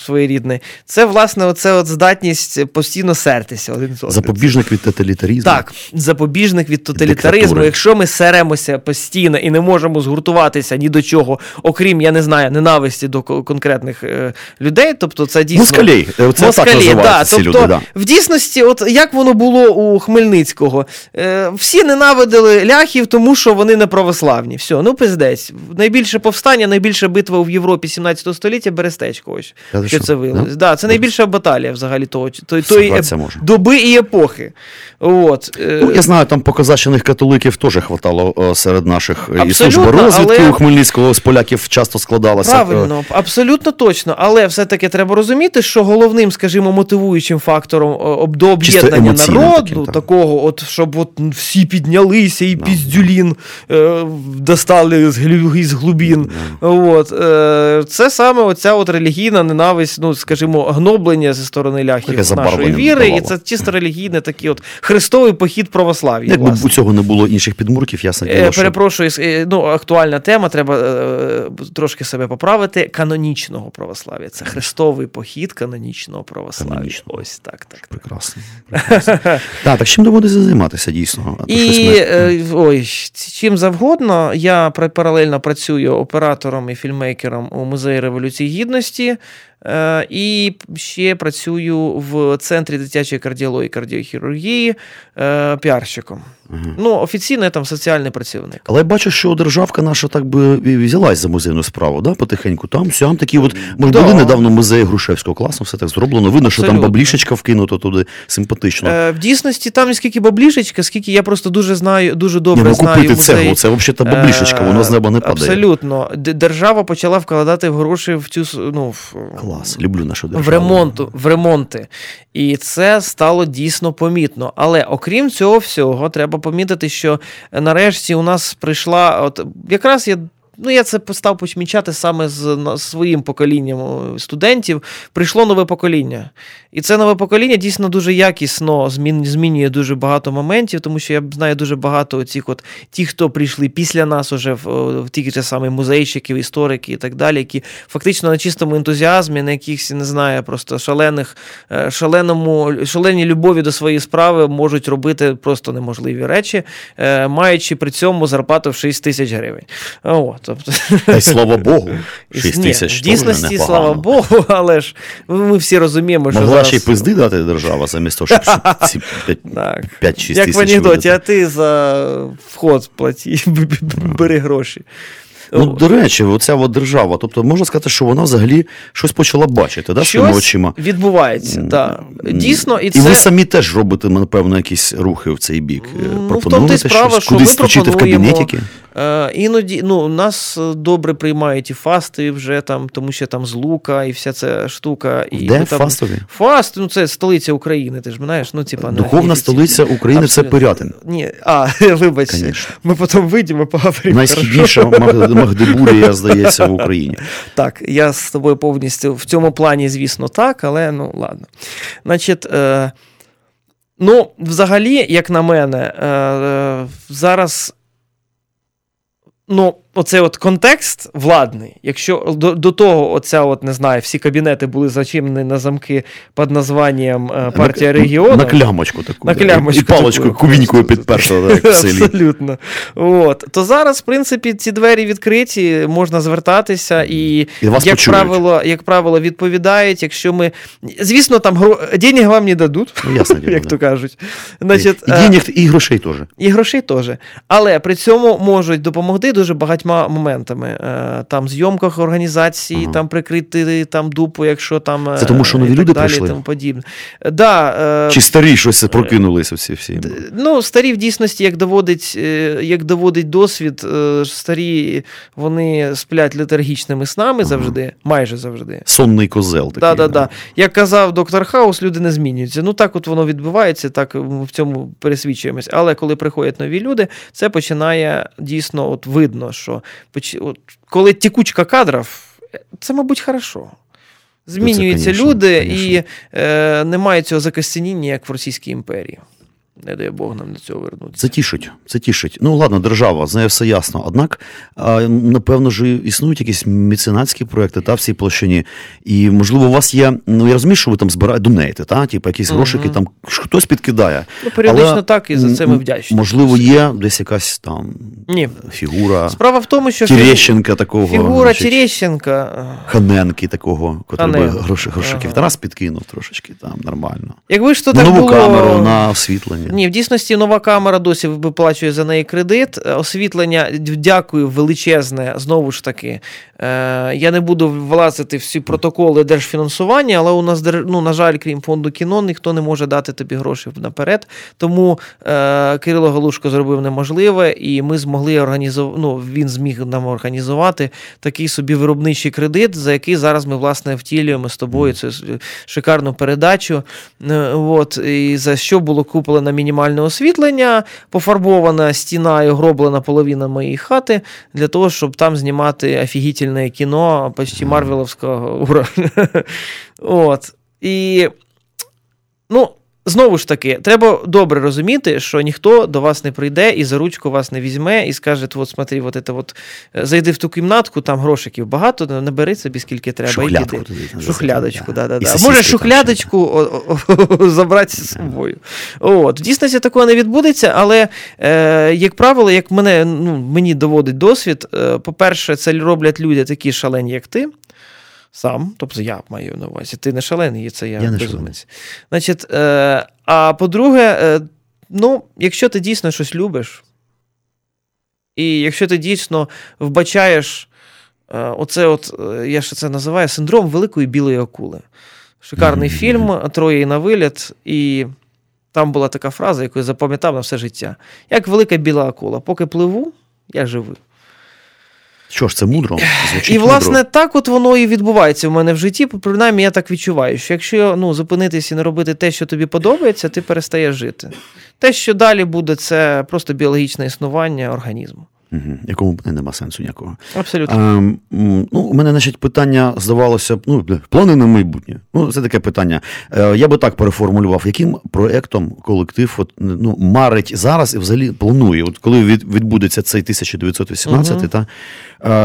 своєрідний. Це, власне, оце от здатність постійно сертися один з одним.
Запобіжник від тоталітарізму.
Так, запобіжник від тоталітаризму.
Диктатури.
Якщо ми серемося постійно і не можемо згуртуватися ні до чого, окрім, я не знаю, ненависті до конкретних е, людей, тобто це дійсно.
Москалей. Це так називаються ці
тобто,
люди, да.
В дійсності, от як воно було у Хмельницького, е, всі ненавидили ляхів, тому що вони не православні. Все, ну пиздець. Найбільше повстання, найбільша битва в Європі 17 століття Берестечко. Ось, що
що?
це виявилось.
Да?
Да, це найбільша баталія взагалі того, тої, тої еп- доби і епохи. От, е,
Ну, я знаю, там показачених католиків теж хватало е, серед наших е, і
Абсолютно,
служба розвідки
але-
у Хмельницького з поляків часто складалася.
Правильно, абсолютно точно. Але все-таки треба розуміти, що головним, скажімо, мотивуючим фактором до об'єднання народу, такого, от щоб от всі піднялися і
Да.
піздюлін е, достали з, із глубін. От, е, це саме оця от релігійна ненависть, ну, скажімо, гноблення зі сторони ляхів
Таке
нашої віри. І це чисто релігійне такий от хрестовий похід православ'я.
Якби
власне.
у цього не було інших підмурків, ясно
Е, Перепрошую, е, ну, актуальна тема, треба е, трошки себе поправити. Канонічного православ'я. Це хрестовий похід канонічного православ'я.
Канонічного.
Ось так, так.
прекрасно. прекрасно. Так, так чим доводиться займатися дійсно?
І е, ой, чим завгодно, я паралельно працюю оператором і фільмейкером у музеї Революції Гідності. Е, І ще працюю в центрі дитячої кардіології і кардіохірургії е, піарщиком.
Ага.
Ну, офіційно я там соціальний працівник.
Але я бачу, що державка наша так би взялась за музейну справу, да? потихеньку. Там сям такі от. Ми ж
Да.
були недавно в музеї Грушевського класу, все так зроблено. Видно, що там баблішечка вкинуто туди симпатично.
Е, в дійсності там не скільки баблішечка, скільки я просто дуже знаю, дуже добре
Ні, ну
знаю
купити
музей.
цеглу, це взагалі та баблішечка, воно з неба не падає.
Абсолютно. Держава почала вкладати гроші в цю ну, в,
Клас, люблю нашу державу.
в ремонту, в ремонти. І це стало дійсно помітно. Але окрім цього всього, треба помітити, що нарешті у нас прийшла, от якраз я ну я це став помічати саме з своїм поколінням студентів. Прийшло нове покоління. І це нове покоління дійсно дуже якісно змін, змінює дуже багато моментів, тому що я знаю дуже багато цих от ті, хто прийшли після нас уже в, в ті ж самі музейщиків, історики і так далі, які фактично на чистому ентузіазмі, на якихось, не знаю, просто шалених, е, шаленому, шаленій любові до своєї справи можуть робити просто неможливі речі, е, маючи при цьому зарплату в 6 тисяч гривень. О, тобто,
Та й слава Богу, 6 тисяч.
в дійсності, слава Богу, але ж ми всі розуміємо, що
Могла
зараз...
ще й пизди дати держава замість того, щоб ці 5-6
Як
тисяч.
в анекдоті, а ти за вход платі, бери гроші.
Ну, до речі, оця от держава, тобто можна сказати, що вона взагалі щось почала бачити, да, своїми очима.
відбувається, так. Дійсно, і
І ви самі теж робите, напевно, якісь рухи в цей бік. Е,
Ну, в тому то
Пропонуєте
справа,
щось,
що
кудись включити в кабінетики.
Е, іноді ну, нас е, добре приймають і фасти вже там, тому що там з лука і вся ця штука. І
Де
ми там...
фастові?
Фаст, ну це столиця України, ти ж знаєш, ну, типа,
Духовна
не-
столиця України це
Абсолютно.
Пирятин.
Ні, а, вибач,
Конечно.
ми потім вийдемо, поговоримо.
Найсхідніша Маг- Магдебурія, здається, в Україні.
Так, я з тобою повністю в цьому плані, звісно, так, але ну ладно. Значить, е, ну, взагалі, як на мене, е, е, зараз. Ну, оцей от контекст владний. Якщо до, до того, оця, от, не знаю, всі кабінети були зачинені на замки під названням е, партія
На-
регіону.
На клямочку таку.
На клямочку
І як в селі.
Абсолютно. От. То зараз, в принципі, ці двері відкриті, можна звертатися, і,
І вас
як,
почують.
правило, як правило, відповідають, якщо ми. Звісно, там гро... денег вам не дадуть,
Ну, ясне діло,
як то кажуть. Значить,
І
е,
денег, і грошей теж.
і грошей теж. Але при цьому можуть допомогти дуже багатьма моментами. Е, Там зйомках організації,
Ага.
там прикрити там дупу, якщо там.
Це тому, що
е,
нові люди
далі,
прийшли?
Тому подібне. Да, е,
Чи старі щось прокинулися всі всі.
Ну, старі в дійсності, як доводить, як доводить досвід, старі вони сплять летаргічними снами завжди, майже завжди.
Сонний козел такий.
Да, да, да. Як казав доктор Хаус, люди не змінюються. Ну так от воно відбувається, так в цьому пересвідчуємось. Але коли приходять нові люди, це починає дійсно от видно, що поч- от, коли тікучка кадрів, це, мабуть, хорошо. Змінюються
конечно,
люди
конечно.
і е, немає цього закостяніння, як в Російській імперії. Не дай Бог нам до цього вернутися.
Це тішить, це тішить. Ну ладно, держава, з нею все ясно. Однак, напевно ж, існують якісь меценатські проекти та в цій площині. І, можливо, у вас є. Ну я розумію, що ви там збираєте донейти, та? Типу, якісь грошики там хтось підкидає.
Ну, періодично
Але,
так, і за це ми вдячні.
Можливо, є десь якась там
Ні.
фігура
Справа в тому, що
Терещенка такого.
фігура
значить,
Терещенка.
Ханенки такого, котрий би грошиків.
Ага.
Тарас підкинув трошечки там нормально.
Якби ж то так
нову
було...
камеру, на освітлення.
Ні, в дійсності нова камера досі виплачує за неї кредит. Е, Освітлення, дякую, величезне. Знову ж таки, е, я не буду влазити всі протоколи держфінансування, але у нас, ну, на жаль, крім фонду кіно, ніхто не може дати тобі гроші наперед. Тому е, Кирило Галушко зробив неможливе, і ми змогли організувати. Ну, він зміг нам організувати такий собі виробничий кредит, за який зараз ми власне втілюємо з тобою цю шикарну передачу. Е, От, і за що було куплено мінімальне освітлення, пофарбована стіна і огроблена половина моєї хати для того, щоб там знімати офігітельне кіно почти Марвеловського уровня. От. І, ну, знову ж таки, треба добре розуміти, що ніхто до вас не прийде і за ручку вас не візьме і скаже: от смотри, от це от, е, зайди в ту кімнатку, там грошиків багато, набери собі скільки треба. і піди. Шухлядочку, да, да, да. Може, шухлядочку забрати з собою. От. В дійсності такого не відбудеться, але, е, як правило, як мене, ну, мені доводить досвід, е, по-перше, це роблять люди такі шалені, як ти. Сам, тобто я маю на увазі. Ти не шалений, це я,
Я не
безумець. Значить, е, а по-друге, е, ну, якщо ти дійсно щось любиш, і якщо ти дійсно вбачаєш е, оце, от, е, я ще це називаю синдром великої білої акули. Шикарний
Мгм.
фільм Троє на виліт, і там була така фраза, яку я запам'ятав на все життя. Як велика біла акула, поки пливу, я живий.
Що ж, це мудро. Звучить
І, власне,
мудро.
так от воно і відбувається в мене в житті. Принаймні, я так відчуваю, що якщо ну, зупинитись і не робити те, що тобі подобається, ти перестаєш жити. Те, що далі буде, це просто біологічне існування організму.
Угу. Якому нема сенсу ніякого.
Абсолютно.
А, ну, у мене, значить, питання здавалося б, ну, плани на майбутнє. Ну, це таке питання. Е, я би так переформулював, яким проектом колектив от, ну, марить зараз і взагалі планує, от коли від, відбудеться цей 1918,
Мгм.
та,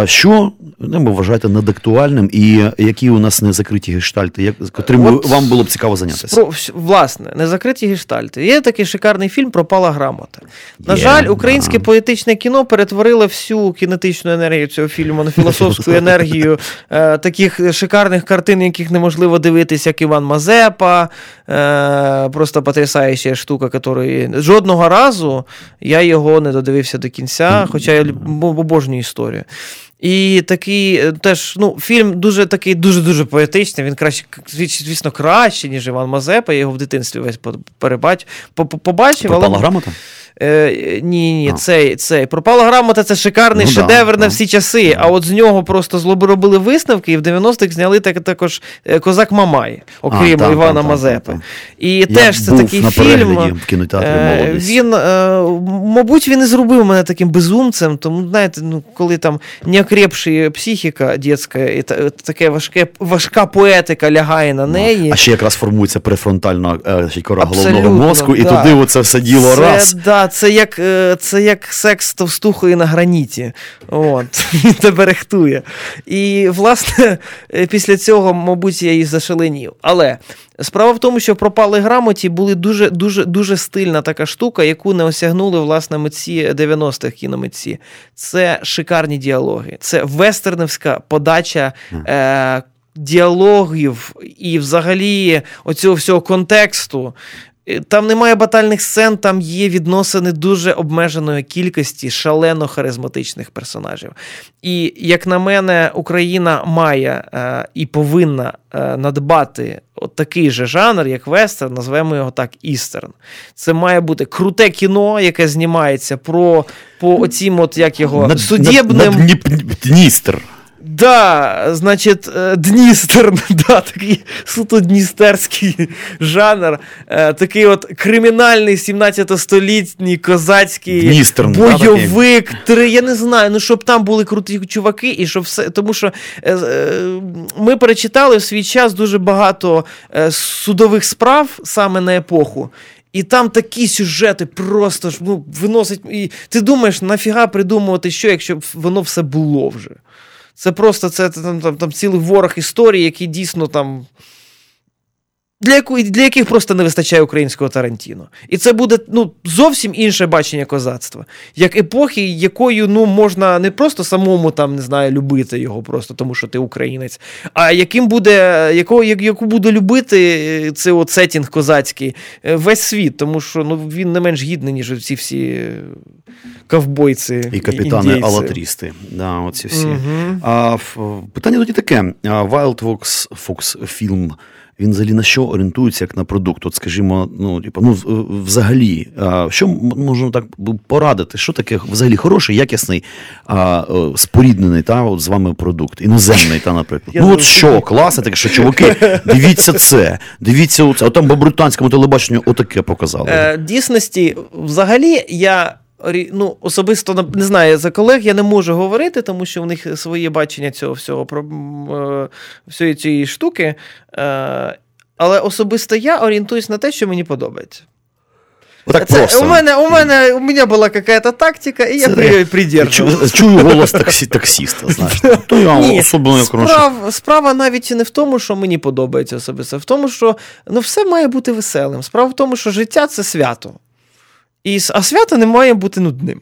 е, що ну, ви вважаєте надактуальним і які у нас незакриті гештальти, як, котрим
От
вам було б цікаво зайнятися?
Про, власне, незакриті гештальти. Є такий шикарний фільм Пропала грамота. На
Є,
жаль, українське
да.
поетичне кіно перетворило всю кінетичну енергію цього фільму на філософську енергію е, таких шикарних картин, яких неможливо дивитися, як Іван Мазепа. Е, просто потрясаюча штука, якої жодного разу я його не додивився до кінця, хоча я обожнюю історію. І такий е, теж ну, фільм дуже такий дуже-дуже поетичний. Він краще, звісно, краще, ніж Іван Мазепа. Я його в дитинстві весь по- перебач, по- по- побачив.
Пропала
але...
грамота?
Е, ні, ні,
А.
цей, цей. Пропала грамота це шикарний
Ну да,
шедевр на
да.
всі часи. А от з нього просто злоби робили висновки, і в 90-х зняли так, також е, Козак Мамай, окрім
А,
Івана Мазепи. І
Я
теж це
був
такий
на
фільм.
в кінотеатрі
Е,
молодість.
Він, мабуть, він і зробив мене таким безумцем, тому, знаєте, ну, коли там неокрепша психіка дітська, і таке важке, важка поетика лягає на неї.
А ще якраз формується префронтальна кора головного мозку, і туди оце все діло
це,
раз.
Да, це, як, е, це як секс товстухою на граніті. От, він тебе рехтує. І, власне, е, після цього, мабуть, я і зашаленів. Але справа в тому, що в пропали грамоті були дуже, дуже, дуже стильна така штука, яку не осягнули, власне, митці 90-х кіномитці. Це шикарні діалоги. Це вестернівська подача. Е, Діалогів і взагалі оцього всього контексту, Там немає батальних сцен, там є відносини дуже обмеженої кількості шалено харизматичних персонажів. І, як на мене, Україна має е, і повинна е, надбати от такий же жанр, як вестерн, назвемо його так істерн. Це має бути круте кіно, яке знімається про по оцім, от як його
Над-
судебним.
над- над Дністр.
Да, значить, е, Дністер, да, такий суто дністерський жанр, е, такий от кримінальний 17-столітній козацький
Дністерн, да,
бойовик. Три, я не знаю, ну щоб там були круті чуваки, і щоб все. Тому що е, ми перечитали в свій час дуже багато е, судових справ саме на епоху. І там такі сюжети просто ж ну, виносить. І ти думаєш, нафіга придумувати що, якщо воно все було вже. Це просто це там, там, там цілий ворог історії, які дійсно там. Для, яку, для яких просто не вистачає українського Тарантіно. І це буде ну, зовсім інше бачення козацтва, як епохи, якою ну, можна не просто самому там, не знаю, любити його, просто тому що ти українець, а яким буде, яку, яку буде любити е, цей от сетінг козацький е, весь світ, тому що ну, він не менш гідний, ніж ці всі е, ковбойці.
І капітани алатрісти Да, оці всі.
Мгм.
А, питання тоді таке: Wild Fox, Fox фільм. Він взагалі на що орієнтується як на продукт? От, скажімо, ну, типу, ну, взагалі, а, що можна так порадити? Що таке взагалі хороший, якісний, а, е, споріднений та, от з вами продукт, іноземний, та, наприклад.
Я
ну, от що, класне, таке, що чуваки, дивіться це, дивіться оце. А там по британському телебаченню отаке показали.
Е, дійсності, взагалі, я ну, особисто не- знаю за колег, я не можу говорити, тому що в них своє бачення цього всього про е, всієї цієї штуки. Е, але особисто я орієнтуюсь на те, що мені подобається.
Отак
Це,
просто.
у, мене, у, мене, у мене була якась тактика, і я
Це
при,
я
придержувався.
Чую голос таксі, таксіста, знаєш. То я
Ні,
особливо
справ, справа навіть не в тому, що мені подобається особисто, а в тому, що ну, все має бути веселим. Справа в тому, що життя це свято. І, а свято не має бути нудним.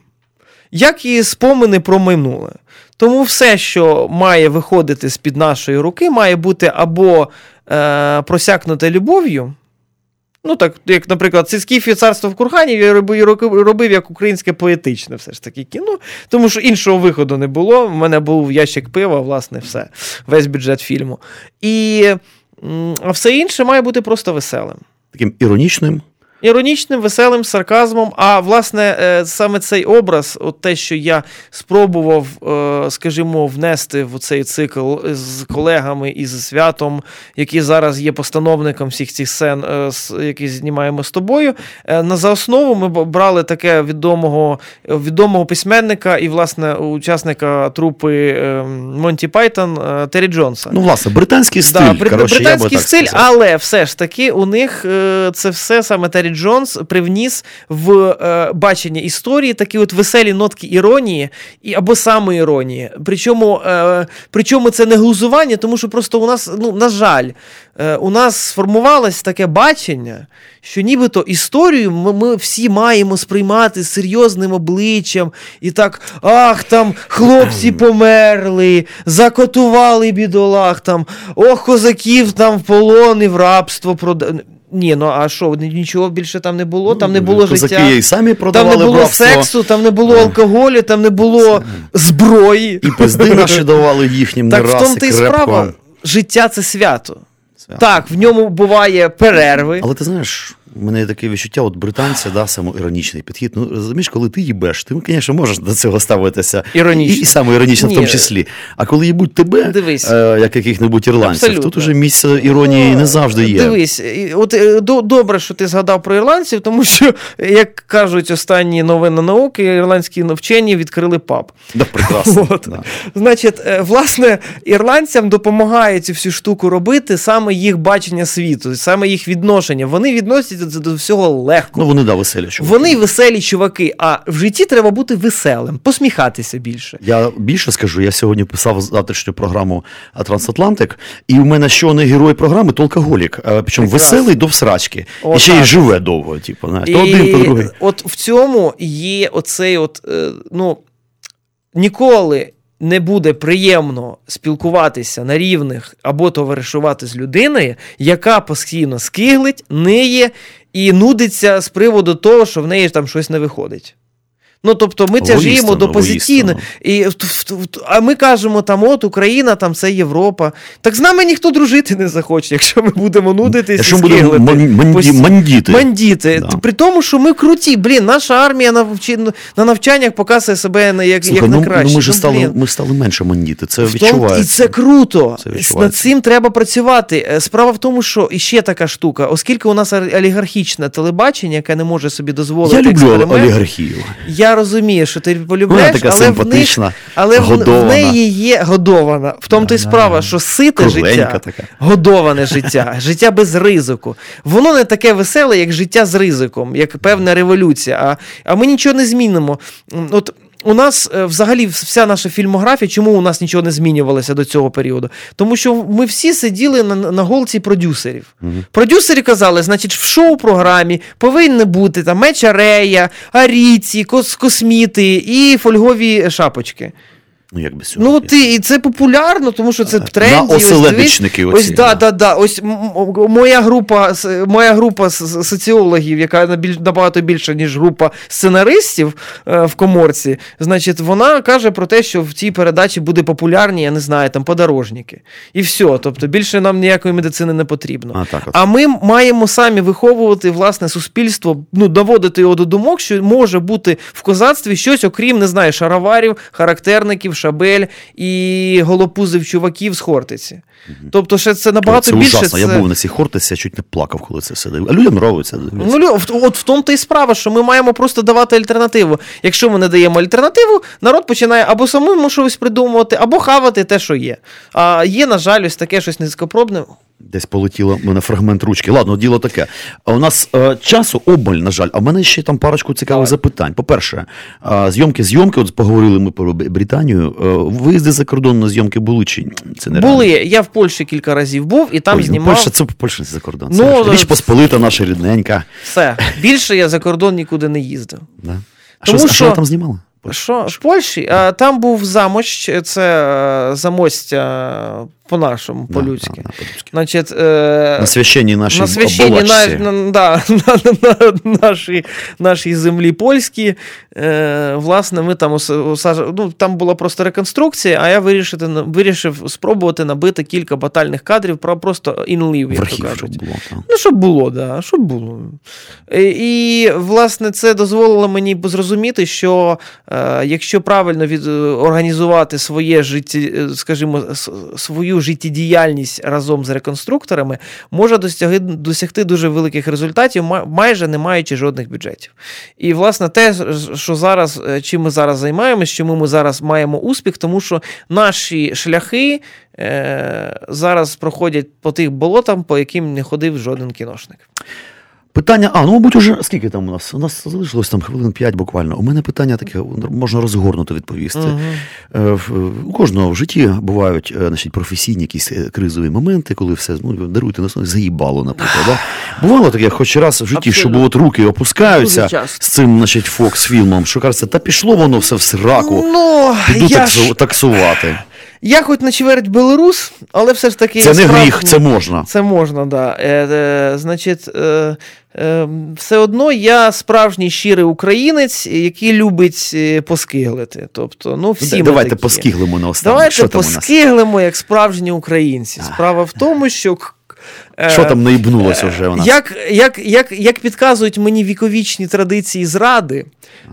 Як і спомини про минуле. Тому все, що має виходити з-під нашої руки, має бути або е, просякнуте любов'ю. Ну, так, як, наприклад, Сискіфі царство в Кургані я робив, як українське поетичне все ж таки кіно, тому що іншого виходу не було. У мене був ящик пива, власне, все, весь бюджет фільму. І а все інше має бути просто веселим.
Таким іронічним.
Іронічним, веселим сарказмом. А власне, е, саме цей образ, от те, що я спробував, е, скажімо, внести в цей цикл з колегами і з святом, який зараз є постановником всіх цих сцен, е, які знімаємо з тобою. На за основу ми брали таке відомого відомого письменника і, власне, учасника трупи Монті Пайтон Террі Джонса.
Ну, власне, британський стиль. Да,
коротше, британський я би так стиль, сказав. але все ж таки у них це все саме Террі Джонс привніс в е, бачення історії такі от веселі нотки іронії і або самоіронії. Причому е, причому це не глузування, тому що просто у нас, ну, на жаль, е, у нас сформувалось таке бачення, що нібито історію ми, ми всі маємо сприймати з серйозним обличчям і так, ах, там хлопці померли, закотували бідолах, там, ох, козаків там в полон і в рабство продали. Ні, ну а що, нічого більше там не було, там не ну, було
Козаки
життя.
і самі продавали Там
не було
братство.
сексу, там не було алкоголю, там не було зброї.
І пизди наші давали їхнім
Так
не
в тому
ти
справа. Життя це свято. свято. Так, в ньому буває перерви.
Але ти знаєш, у мене є таке відчуття, от британці, да, самоіронічний підхід. Ну, розумієш, коли ти їбеш, ти, звісно, можеш до цього ставитися
Іронічно.
і, і самоіронічно в тому числі. А коли їбуть тебе,
Дивись.
Е, як яких-небудь ірландців,
Абсолютно.
тут уже місце іронії не завжди є.
Дивись, от е, добре, що ти згадав про ірландців, тому що, як кажуть останні новини науки, ірландські вчені відкрили паб.
Да, прекрасно.
От. Да. Значить, е, власне, ірландцям допомагає цю всю штуку робити саме їх бачення світу, саме їх відношення. Вони відносять це до всього легко.
Ну, вони да, веселі чуваки.
Вони веселі чуваки, а в житті треба бути веселим, посміхатися більше.
Я більше скажу, я сьогодні писав завтрашню програму Трансатлантик, і у мене що не герой програми, то алкоголік. Причому веселий до всрачки. О, і ще й живе довго. Типу, знаєш, то один, то другий.
От в цьому є оцей от, е, ну, ніколи не буде приємно спілкуватися на рівних або товаришувати з людиною, яка постійно скиглить, ниє і нудиться з приводу того, що в неї там щось не виходить. Ну, тобто ми тяжіємо до позиційно. І, А ми кажемо, там, от Україна, там це Європа. Так з нами ніхто дружити не захоче, якщо ми будемо нудитись. Якщо
мандіти.
Мандіти. Да. При тому, що ми круті. Блін, наша армія на на навчаннях показує себе як
Слухай,
як
ну,
найкраще.
Ну, ми, ж стали, ми стали менше мандіти. Це відчувається.
І це круто. Це Над цим треба працювати. Е, справа в тому, що іще така штука, оскільки у нас олігархічне телебачення, яке не може собі дозволити.
Я люблю олігархію.
Я розумію, що ти полюбляєш,
така
але в них, але
годована.
в неї є годована. В тому то й справа, що сите життя,
така.
годоване життя, життя без ризику. Воно не таке веселе, як життя з ризиком, як певна революція. А, а ми нічого не змінимо. От у нас е, взагалі вся наша фільмографія, чому у нас нічого не змінювалося до цього періоду? Тому що ми всі сиділи на на голці продюсерів. Угу. Продюсери казали, значить, в шоу-програмі повинні бути там меч, Арея, Аріці, кос, косміти і фольгові шапочки.
Ну, як без цього.
Ну, ти, і це популярно, тому що це тренді.
На оселедичники
ось, ось, да, да, да. Ось моя група моя група соціологів, яка набагато більша, ніж група сценаристів е, в коморці, значить, вона каже про те, що в цій передачі буде популярні, я не знаю, там подорожники. І все. Тобто більше нам ніякої медицини не потрібно.
А, так,
а ми маємо самі виховувати власне суспільство, ну, доводити його до думок, що може бути в козацтві щось, окрім, не знаю, шароварів, характерників. Шабель і голопузив чуваків з Хортиці. Угу. Тобто, ще це набагато
це
більше.
Ужасно.
Це...
Я був на цій Хортиці, я чуть не плакав, коли це все дивив. А людям подобається.
Ну, от в тому то і справа, що ми маємо просто давати альтернативу. Якщо ми не даємо альтернативу, народ починає або самому щось придумувати, або хавати те, що є. А є, на жаль, ось таке щось низькопробне.
Десь полетіло мене фрагмент ручки. Ладно, діло таке. У нас е, часу обмаль, на жаль, а в мене ще там парочку цікавих Давай. запитань. По-перше, е, зйомки, зйомки, от поговорили ми про Британію. Е, виїзди за кордон на зйомки були чи це не
Були. Я в Польщі кілька разів був і там Ой, ну, знімав.
Польща це Польща за кордон. Ну, це Річ Посполита, наша рідненька.
Все. Більше я за кордон нікуди не їздив.
Да. А Тому що, що... А що ви там знімали?
Що в Польщі? А, Там був замощ, це е, замостя по-нашому,
Да,
по-людськи.
да, да, по-людськи.
Значить, е,
На священній нашій
на священні на, на, да, на, на, на нашій, нашій землі польській. Е, власне, ми там осаж... ну, там була просто реконструкція, а я вирішити, вирішив спробувати набити кілька батальних кадрів про просто in live,
В
як то
архів, щоб
кажуть.
було. так.
Ну, щоб було, да, щоб було. Е, І, власне, це дозволило мені зрозуміти, що е, якщо правильно від, е, організувати своє життя, скажімо, с- свою життєдіяльність разом з реконструкторами, може досягти, досягти дуже великих результатів, майже не маючи жодних бюджетів. І, власне, те, що зараз, е, чим ми зараз займаємось, чому ми зараз маємо успіх, тому що наші шляхи е, зараз проходять по тих болотам, по яким не ходив жоден кіношник.
Питання, а, ну, мабуть, уже скільки там у нас? У нас залишилось там хвилин 5 буквально. У мене питання таке, можна розгорнуто відповісти. В- У кожного в житті бувають е, значить, професійні якісь е, кризові моменти, коли все ну, даруйте на слово, заїбало, наприклад. Да? Бувало таке, хоч раз в житті, щоб от руки опускаються з цим, значить, Фокс-фільмом, що кажеться, та пішло воно все в сраку.
Ну,
Піду
я,
таксувати.
Я хоч на чверть білорус, але все ж таки.
Це не
справжній-
гріх, це можна.
Це можна, да. Е, е, значить, е, е, все одно я справжній щирий українець, який любить е, поскиглити. Тобто, ну, всі
Давайте
такі.
поскиглимо на останок.
Давайте
що там у нас?
поскиглимо, як справжні українці. Справа в тому, що. Е,
Що там наїбнулося вже у нас?
Як, як, як, як підказують мені віковічні традиції зради,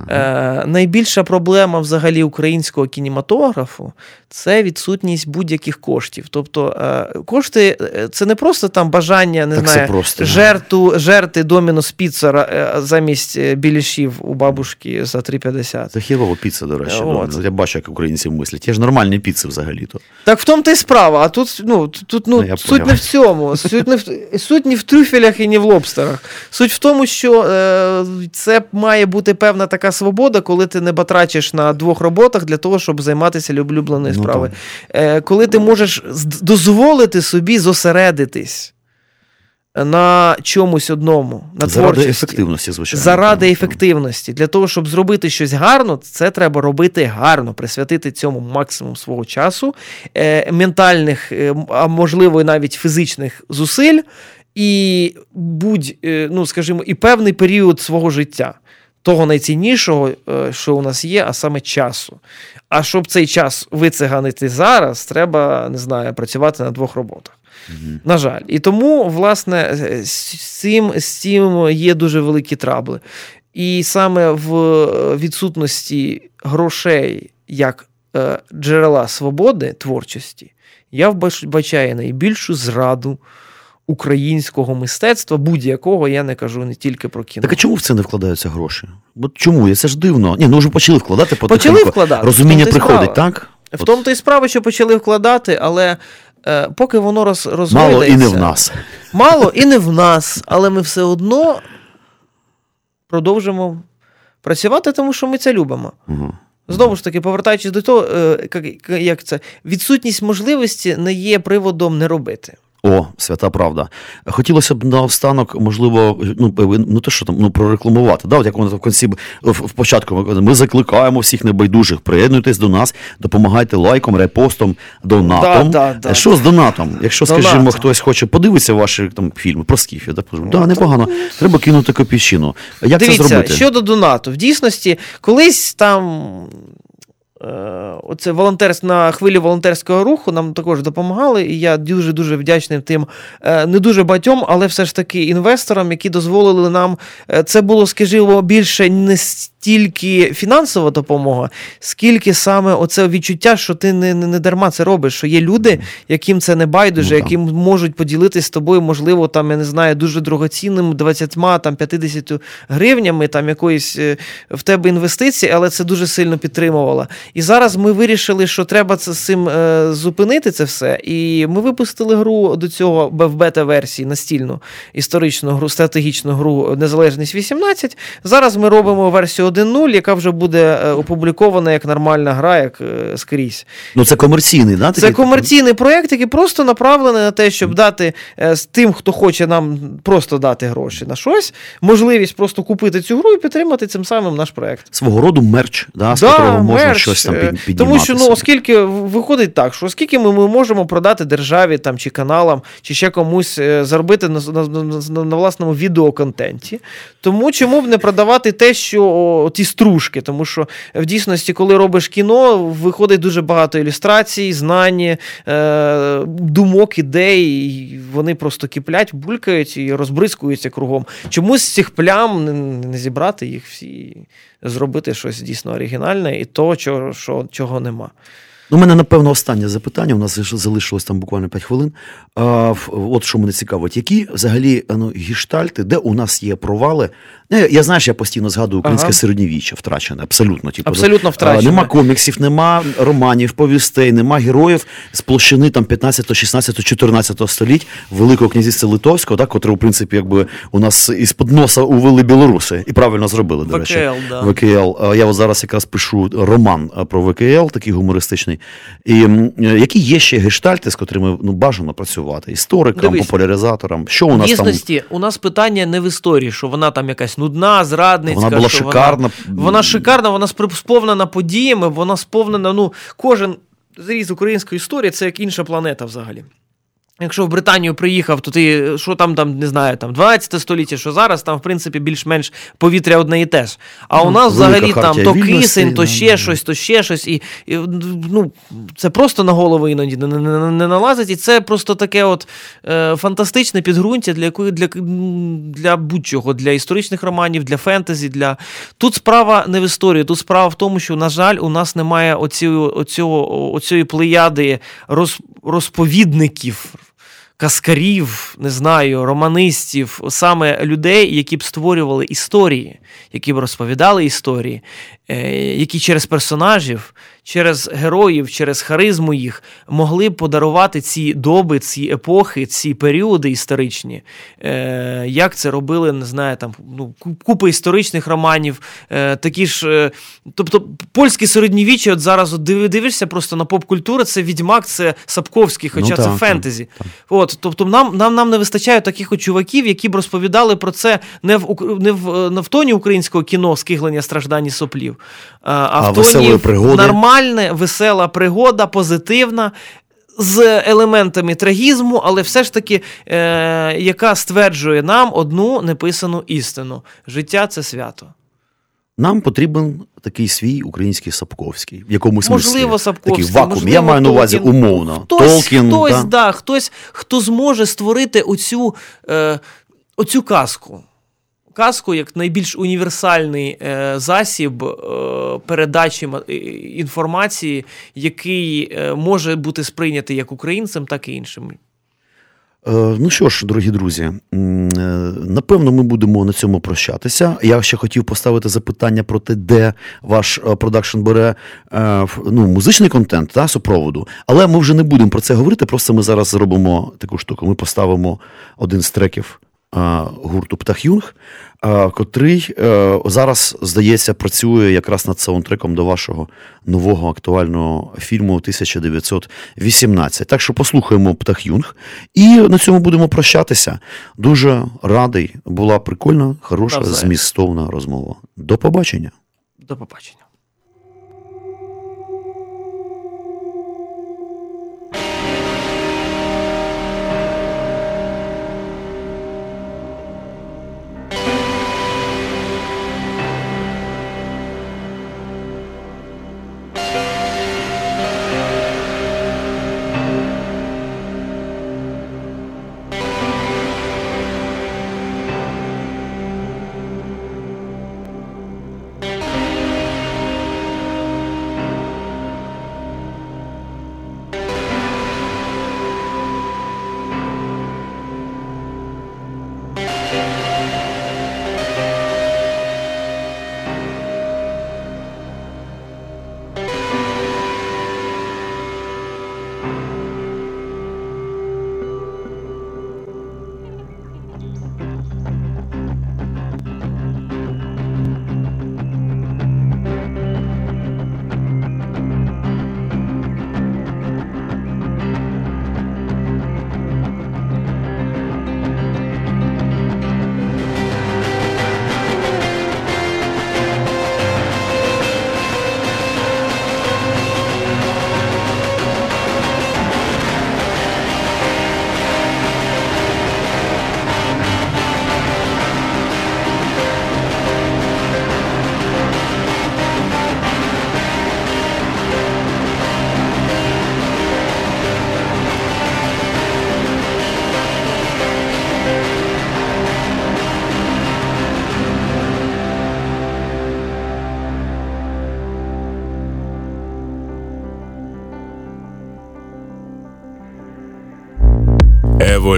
е, найбільша проблема взагалі українського кінематографу це відсутність будь-яких коштів. Тобто е, кошти це не просто там бажання, не
Так
знаю,
просто.
жерту, жерти Домінос Піцера замість білішів у бабушки за 3,50.
Це хірова піца, до речі.
От.
Я бачу, як українці мислять. Є ж нормальні піци взагалі-то.
Так в тому та й справа. А тут, ну, тут ну,
Ну,
суть не в цьому. Суть не в, суть не в трюфелях і не в лобстерах. Суть в тому, що е, це має бути певна така свобода, коли ти не батрачиш на двох роботах для того, щоб займатися улюбленою
Ну,
справою. Е, коли ти можеш дозволити собі зосередитись на чомусь одному, на
Заради
творчості.
ефективності, звичайно.
Заради
Так,
ефективності. Для того, щоб зробити щось гарно, це треба робити гарно, присвятити цьому максимум свого часу, е, ментальних, е, а можливо, навіть фізичних зусиль, і будь, е, ну, скажімо, і певний період свого життя. Того найціннішого, е, що у нас є, а саме часу. А щоб цей час вициганити зараз, треба, не знаю, працювати на двох роботах.
Мгм.
На жаль. І тому, власне, з цим, з цим є дуже великі трабли. І саме в відсутності грошей як е, джерела свободи творчості, я вбач- бачаю найбільшу зраду українського мистецтва, будь-якого, я не кажу не тільки про кіно.
Так а чому в це не вкладаються гроші? Бо чому? Це ж дивно. Ні, ну вже почали вкладати
Почали вкладати.
Розуміння приходить,
справа.
так?
В тому то і справа, що почали вкладати, але е, поки воно роз,
Мало і не в нас.
Мало і не в нас, але ми все одно продовжимо працювати, тому що ми це любимо.
Угу.
Знову ж таки, повертаючись до того, е, як це відсутність можливості не є приводом не робити.
О, свята правда. Хотілося б наостанок, можливо, ну, ну то що там, ну, прорекламувати. Да? От як воно в кінці в, в початку ми закликаємо всіх небайдужих, приєднуйтесь до нас, допомагайте лайком, репостом, донатом.
Да, да, да.
Е, Що з донатом? Якщо,
Донатом.
скажімо, хтось хоче подивитися ваші там фільми про скіфів, да, да, непогано, треба кинути копійщину. Як це зробити?
щодо донату, в дійсності, колись там. Е, Оце волонтерс на хвилі волонтерського руху нам також допомагали, і я дуже дуже вдячний тим е, не дуже багатьом, але все ж таки інвесторам, які дозволили нам. е, Це було, скажімо, більше не стільки фінансова допомога, скільки саме оце відчуття, що ти не, не, не дарма це робиш, що є люди, яким це не байдуже,
Ну,
які можуть поділитися з тобою, можливо, там, я не знаю, дуже дорогоцінним 20 там 50 гривнями, там якоїсь е, в тебе інвестиції, але це дуже сильно підтримувало. І зараз ми вирішили, що треба це з цим е, зупинити це все. І ми випустили гру до цього в бета-версії настільну історичну гру, стратегічну гру Незалежність 18. Зараз ми робимо версію 1.0, яка вже буде е, опублікована як нормальна гра, як е, скрізь.
Ну це комерційний, да?
Це комерційний проєкт, який просто направлений на те, щоб дати е, з тим, хто хоче нам просто дати гроші на щось, можливість просто купити цю гру і підтримати цим самим наш проєкт.
свого роду мерч, да, з
Да,
якого можна
мерч,
щось там піднімати.
Тому що ну, оскільки виходить так, що оскільки ми, ми можемо продати державі там, чи каналам, чи ще комусь заробити на, на, на, на власному відеоконтенті, тому чому б не продавати те, що о, ті стружки? Тому що в дійсності, коли робиш кіно, виходить дуже багато ілюстрацій, знань, е, думок, ідей, і вони просто киплять, булькають і розбризкуються кругом. Чомусь з цих плям не, зібрати їх всі, зробити щось дійсно оригінальне і то, чого, що, чого нема.
Ну, у мене, напевно, останнє запитання. У нас залишилось там буквально 5 хвилин. А, от що мене цікавить, які взагалі ну, гіштальти, де у нас є провали? Не, я знаєш, я постійно згадую українське
Ага.
середньовіччя, втрачене, абсолютно. Типу,
Абсолютно
а,
втрачене.
Нема коміксів, нема романів, повістей, нема героїв з площини там 15, 16, 14 століть Великого князівства Литовського, так, котре, в принципі, якби у нас із-под носа увели білоруси. І правильно зробили, до речі.
ВКЛ, да.
ВКЛ. Я зараз якраз пишу роман про ВКЛ, такий гумористичний. І е, які є ще гештальти, з котрими ну, бажано працювати? Історикам,
Дивись.
популяризаторам. Що у
В
нас
дійсності, у нас питання не в історії, що вона там якась нудна, зрадницька.
Вона була
що
шикарна.
Вона, вона шикарна, вона сповнена подіями, вона сповнена. Ну, кожен зріз української історії це як інша планета взагалі. Якщо в Британію приїхав, то ти що там, там не знаю, там 12 століття, що зараз, там, в принципі, більш-менш повітря одне і те ж. А у
Ну,
нас взагалі там то кисень, то ще
да.
щось, то ще щось. І, і ну, це просто на голову іноді не, не, не, не налазить. І це просто таке от е, фантастичне підґрунтя для якої для, для будь-чого, для історичних романів, для фентезі. Для... Тут справа не в історії, тут справа в тому, що, на жаль, у нас немає оцю, оцього, оцієї плеяди роз, розповідників. Каскарів, не знаю, романистів, саме людей, які б створювали історії, які б розповідали історії, е, які через персонажів, через героїв, через харизму їх могли б подарувати ці доби, ці епохи, ці періоди історичні. Е, Як це робили, не знаю, там ну, ку- купа історичних романів, е, такі ж. е, Тобто, польське середньовіччя, от зараз от дивишся просто на поп-культуру, це відьмак, це Сапковський, хоча
Ну,
це
так,
фентезі. От, тобто нам, нам, нам не вистачає таких от чуваків, які б розповідали про це не в, не в, не в тоні українського кіно скиглення страждань і соплів, а, а,
А
в тоні
пригоди?
Нормальне, весела пригода, позитивна. З елементами трагізму, але все ж таки, е, яка стверджує нам одну неписану істину: життя це свято.
Нам потрібен такий свій український Сапковський, в якомусь.
Можливо, Сапковський,
Такий вакуум.
можливо,
Я маю на увазі
Толкін.
умовно.
Хтось,
Толкін,
хтось,
да.
да, хтось, хто зможе створити оцю, е, оцю казку. Казку як найбільш універсальний е, засіб е, передачі інформації, який е, може бути сприйнятий як українцем, так і іншими.
Е, Ну що ж, дорогі друзі, напевно, ми будемо на цьому прощатися. Я ще хотів поставити запитання про те, де ваш продакшн бере ну, музичний контент та супроводу. Але ми вже не будемо про це говорити. Просто ми зараз зробимо таку штуку. Ми поставимо один з треків гурту Птахюнг, е, котрий е, зараз, здається, працює якраз над саундтреком до вашого нового актуального фільму 1918. Так що послухаємо Птахюнг і на цьому будемо прощатися. Дуже радий. Була прикольна, хороша, змістовна розмова. До побачення.
До побачення.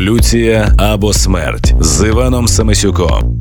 Еволюція або смерть з Іваном Самисюком.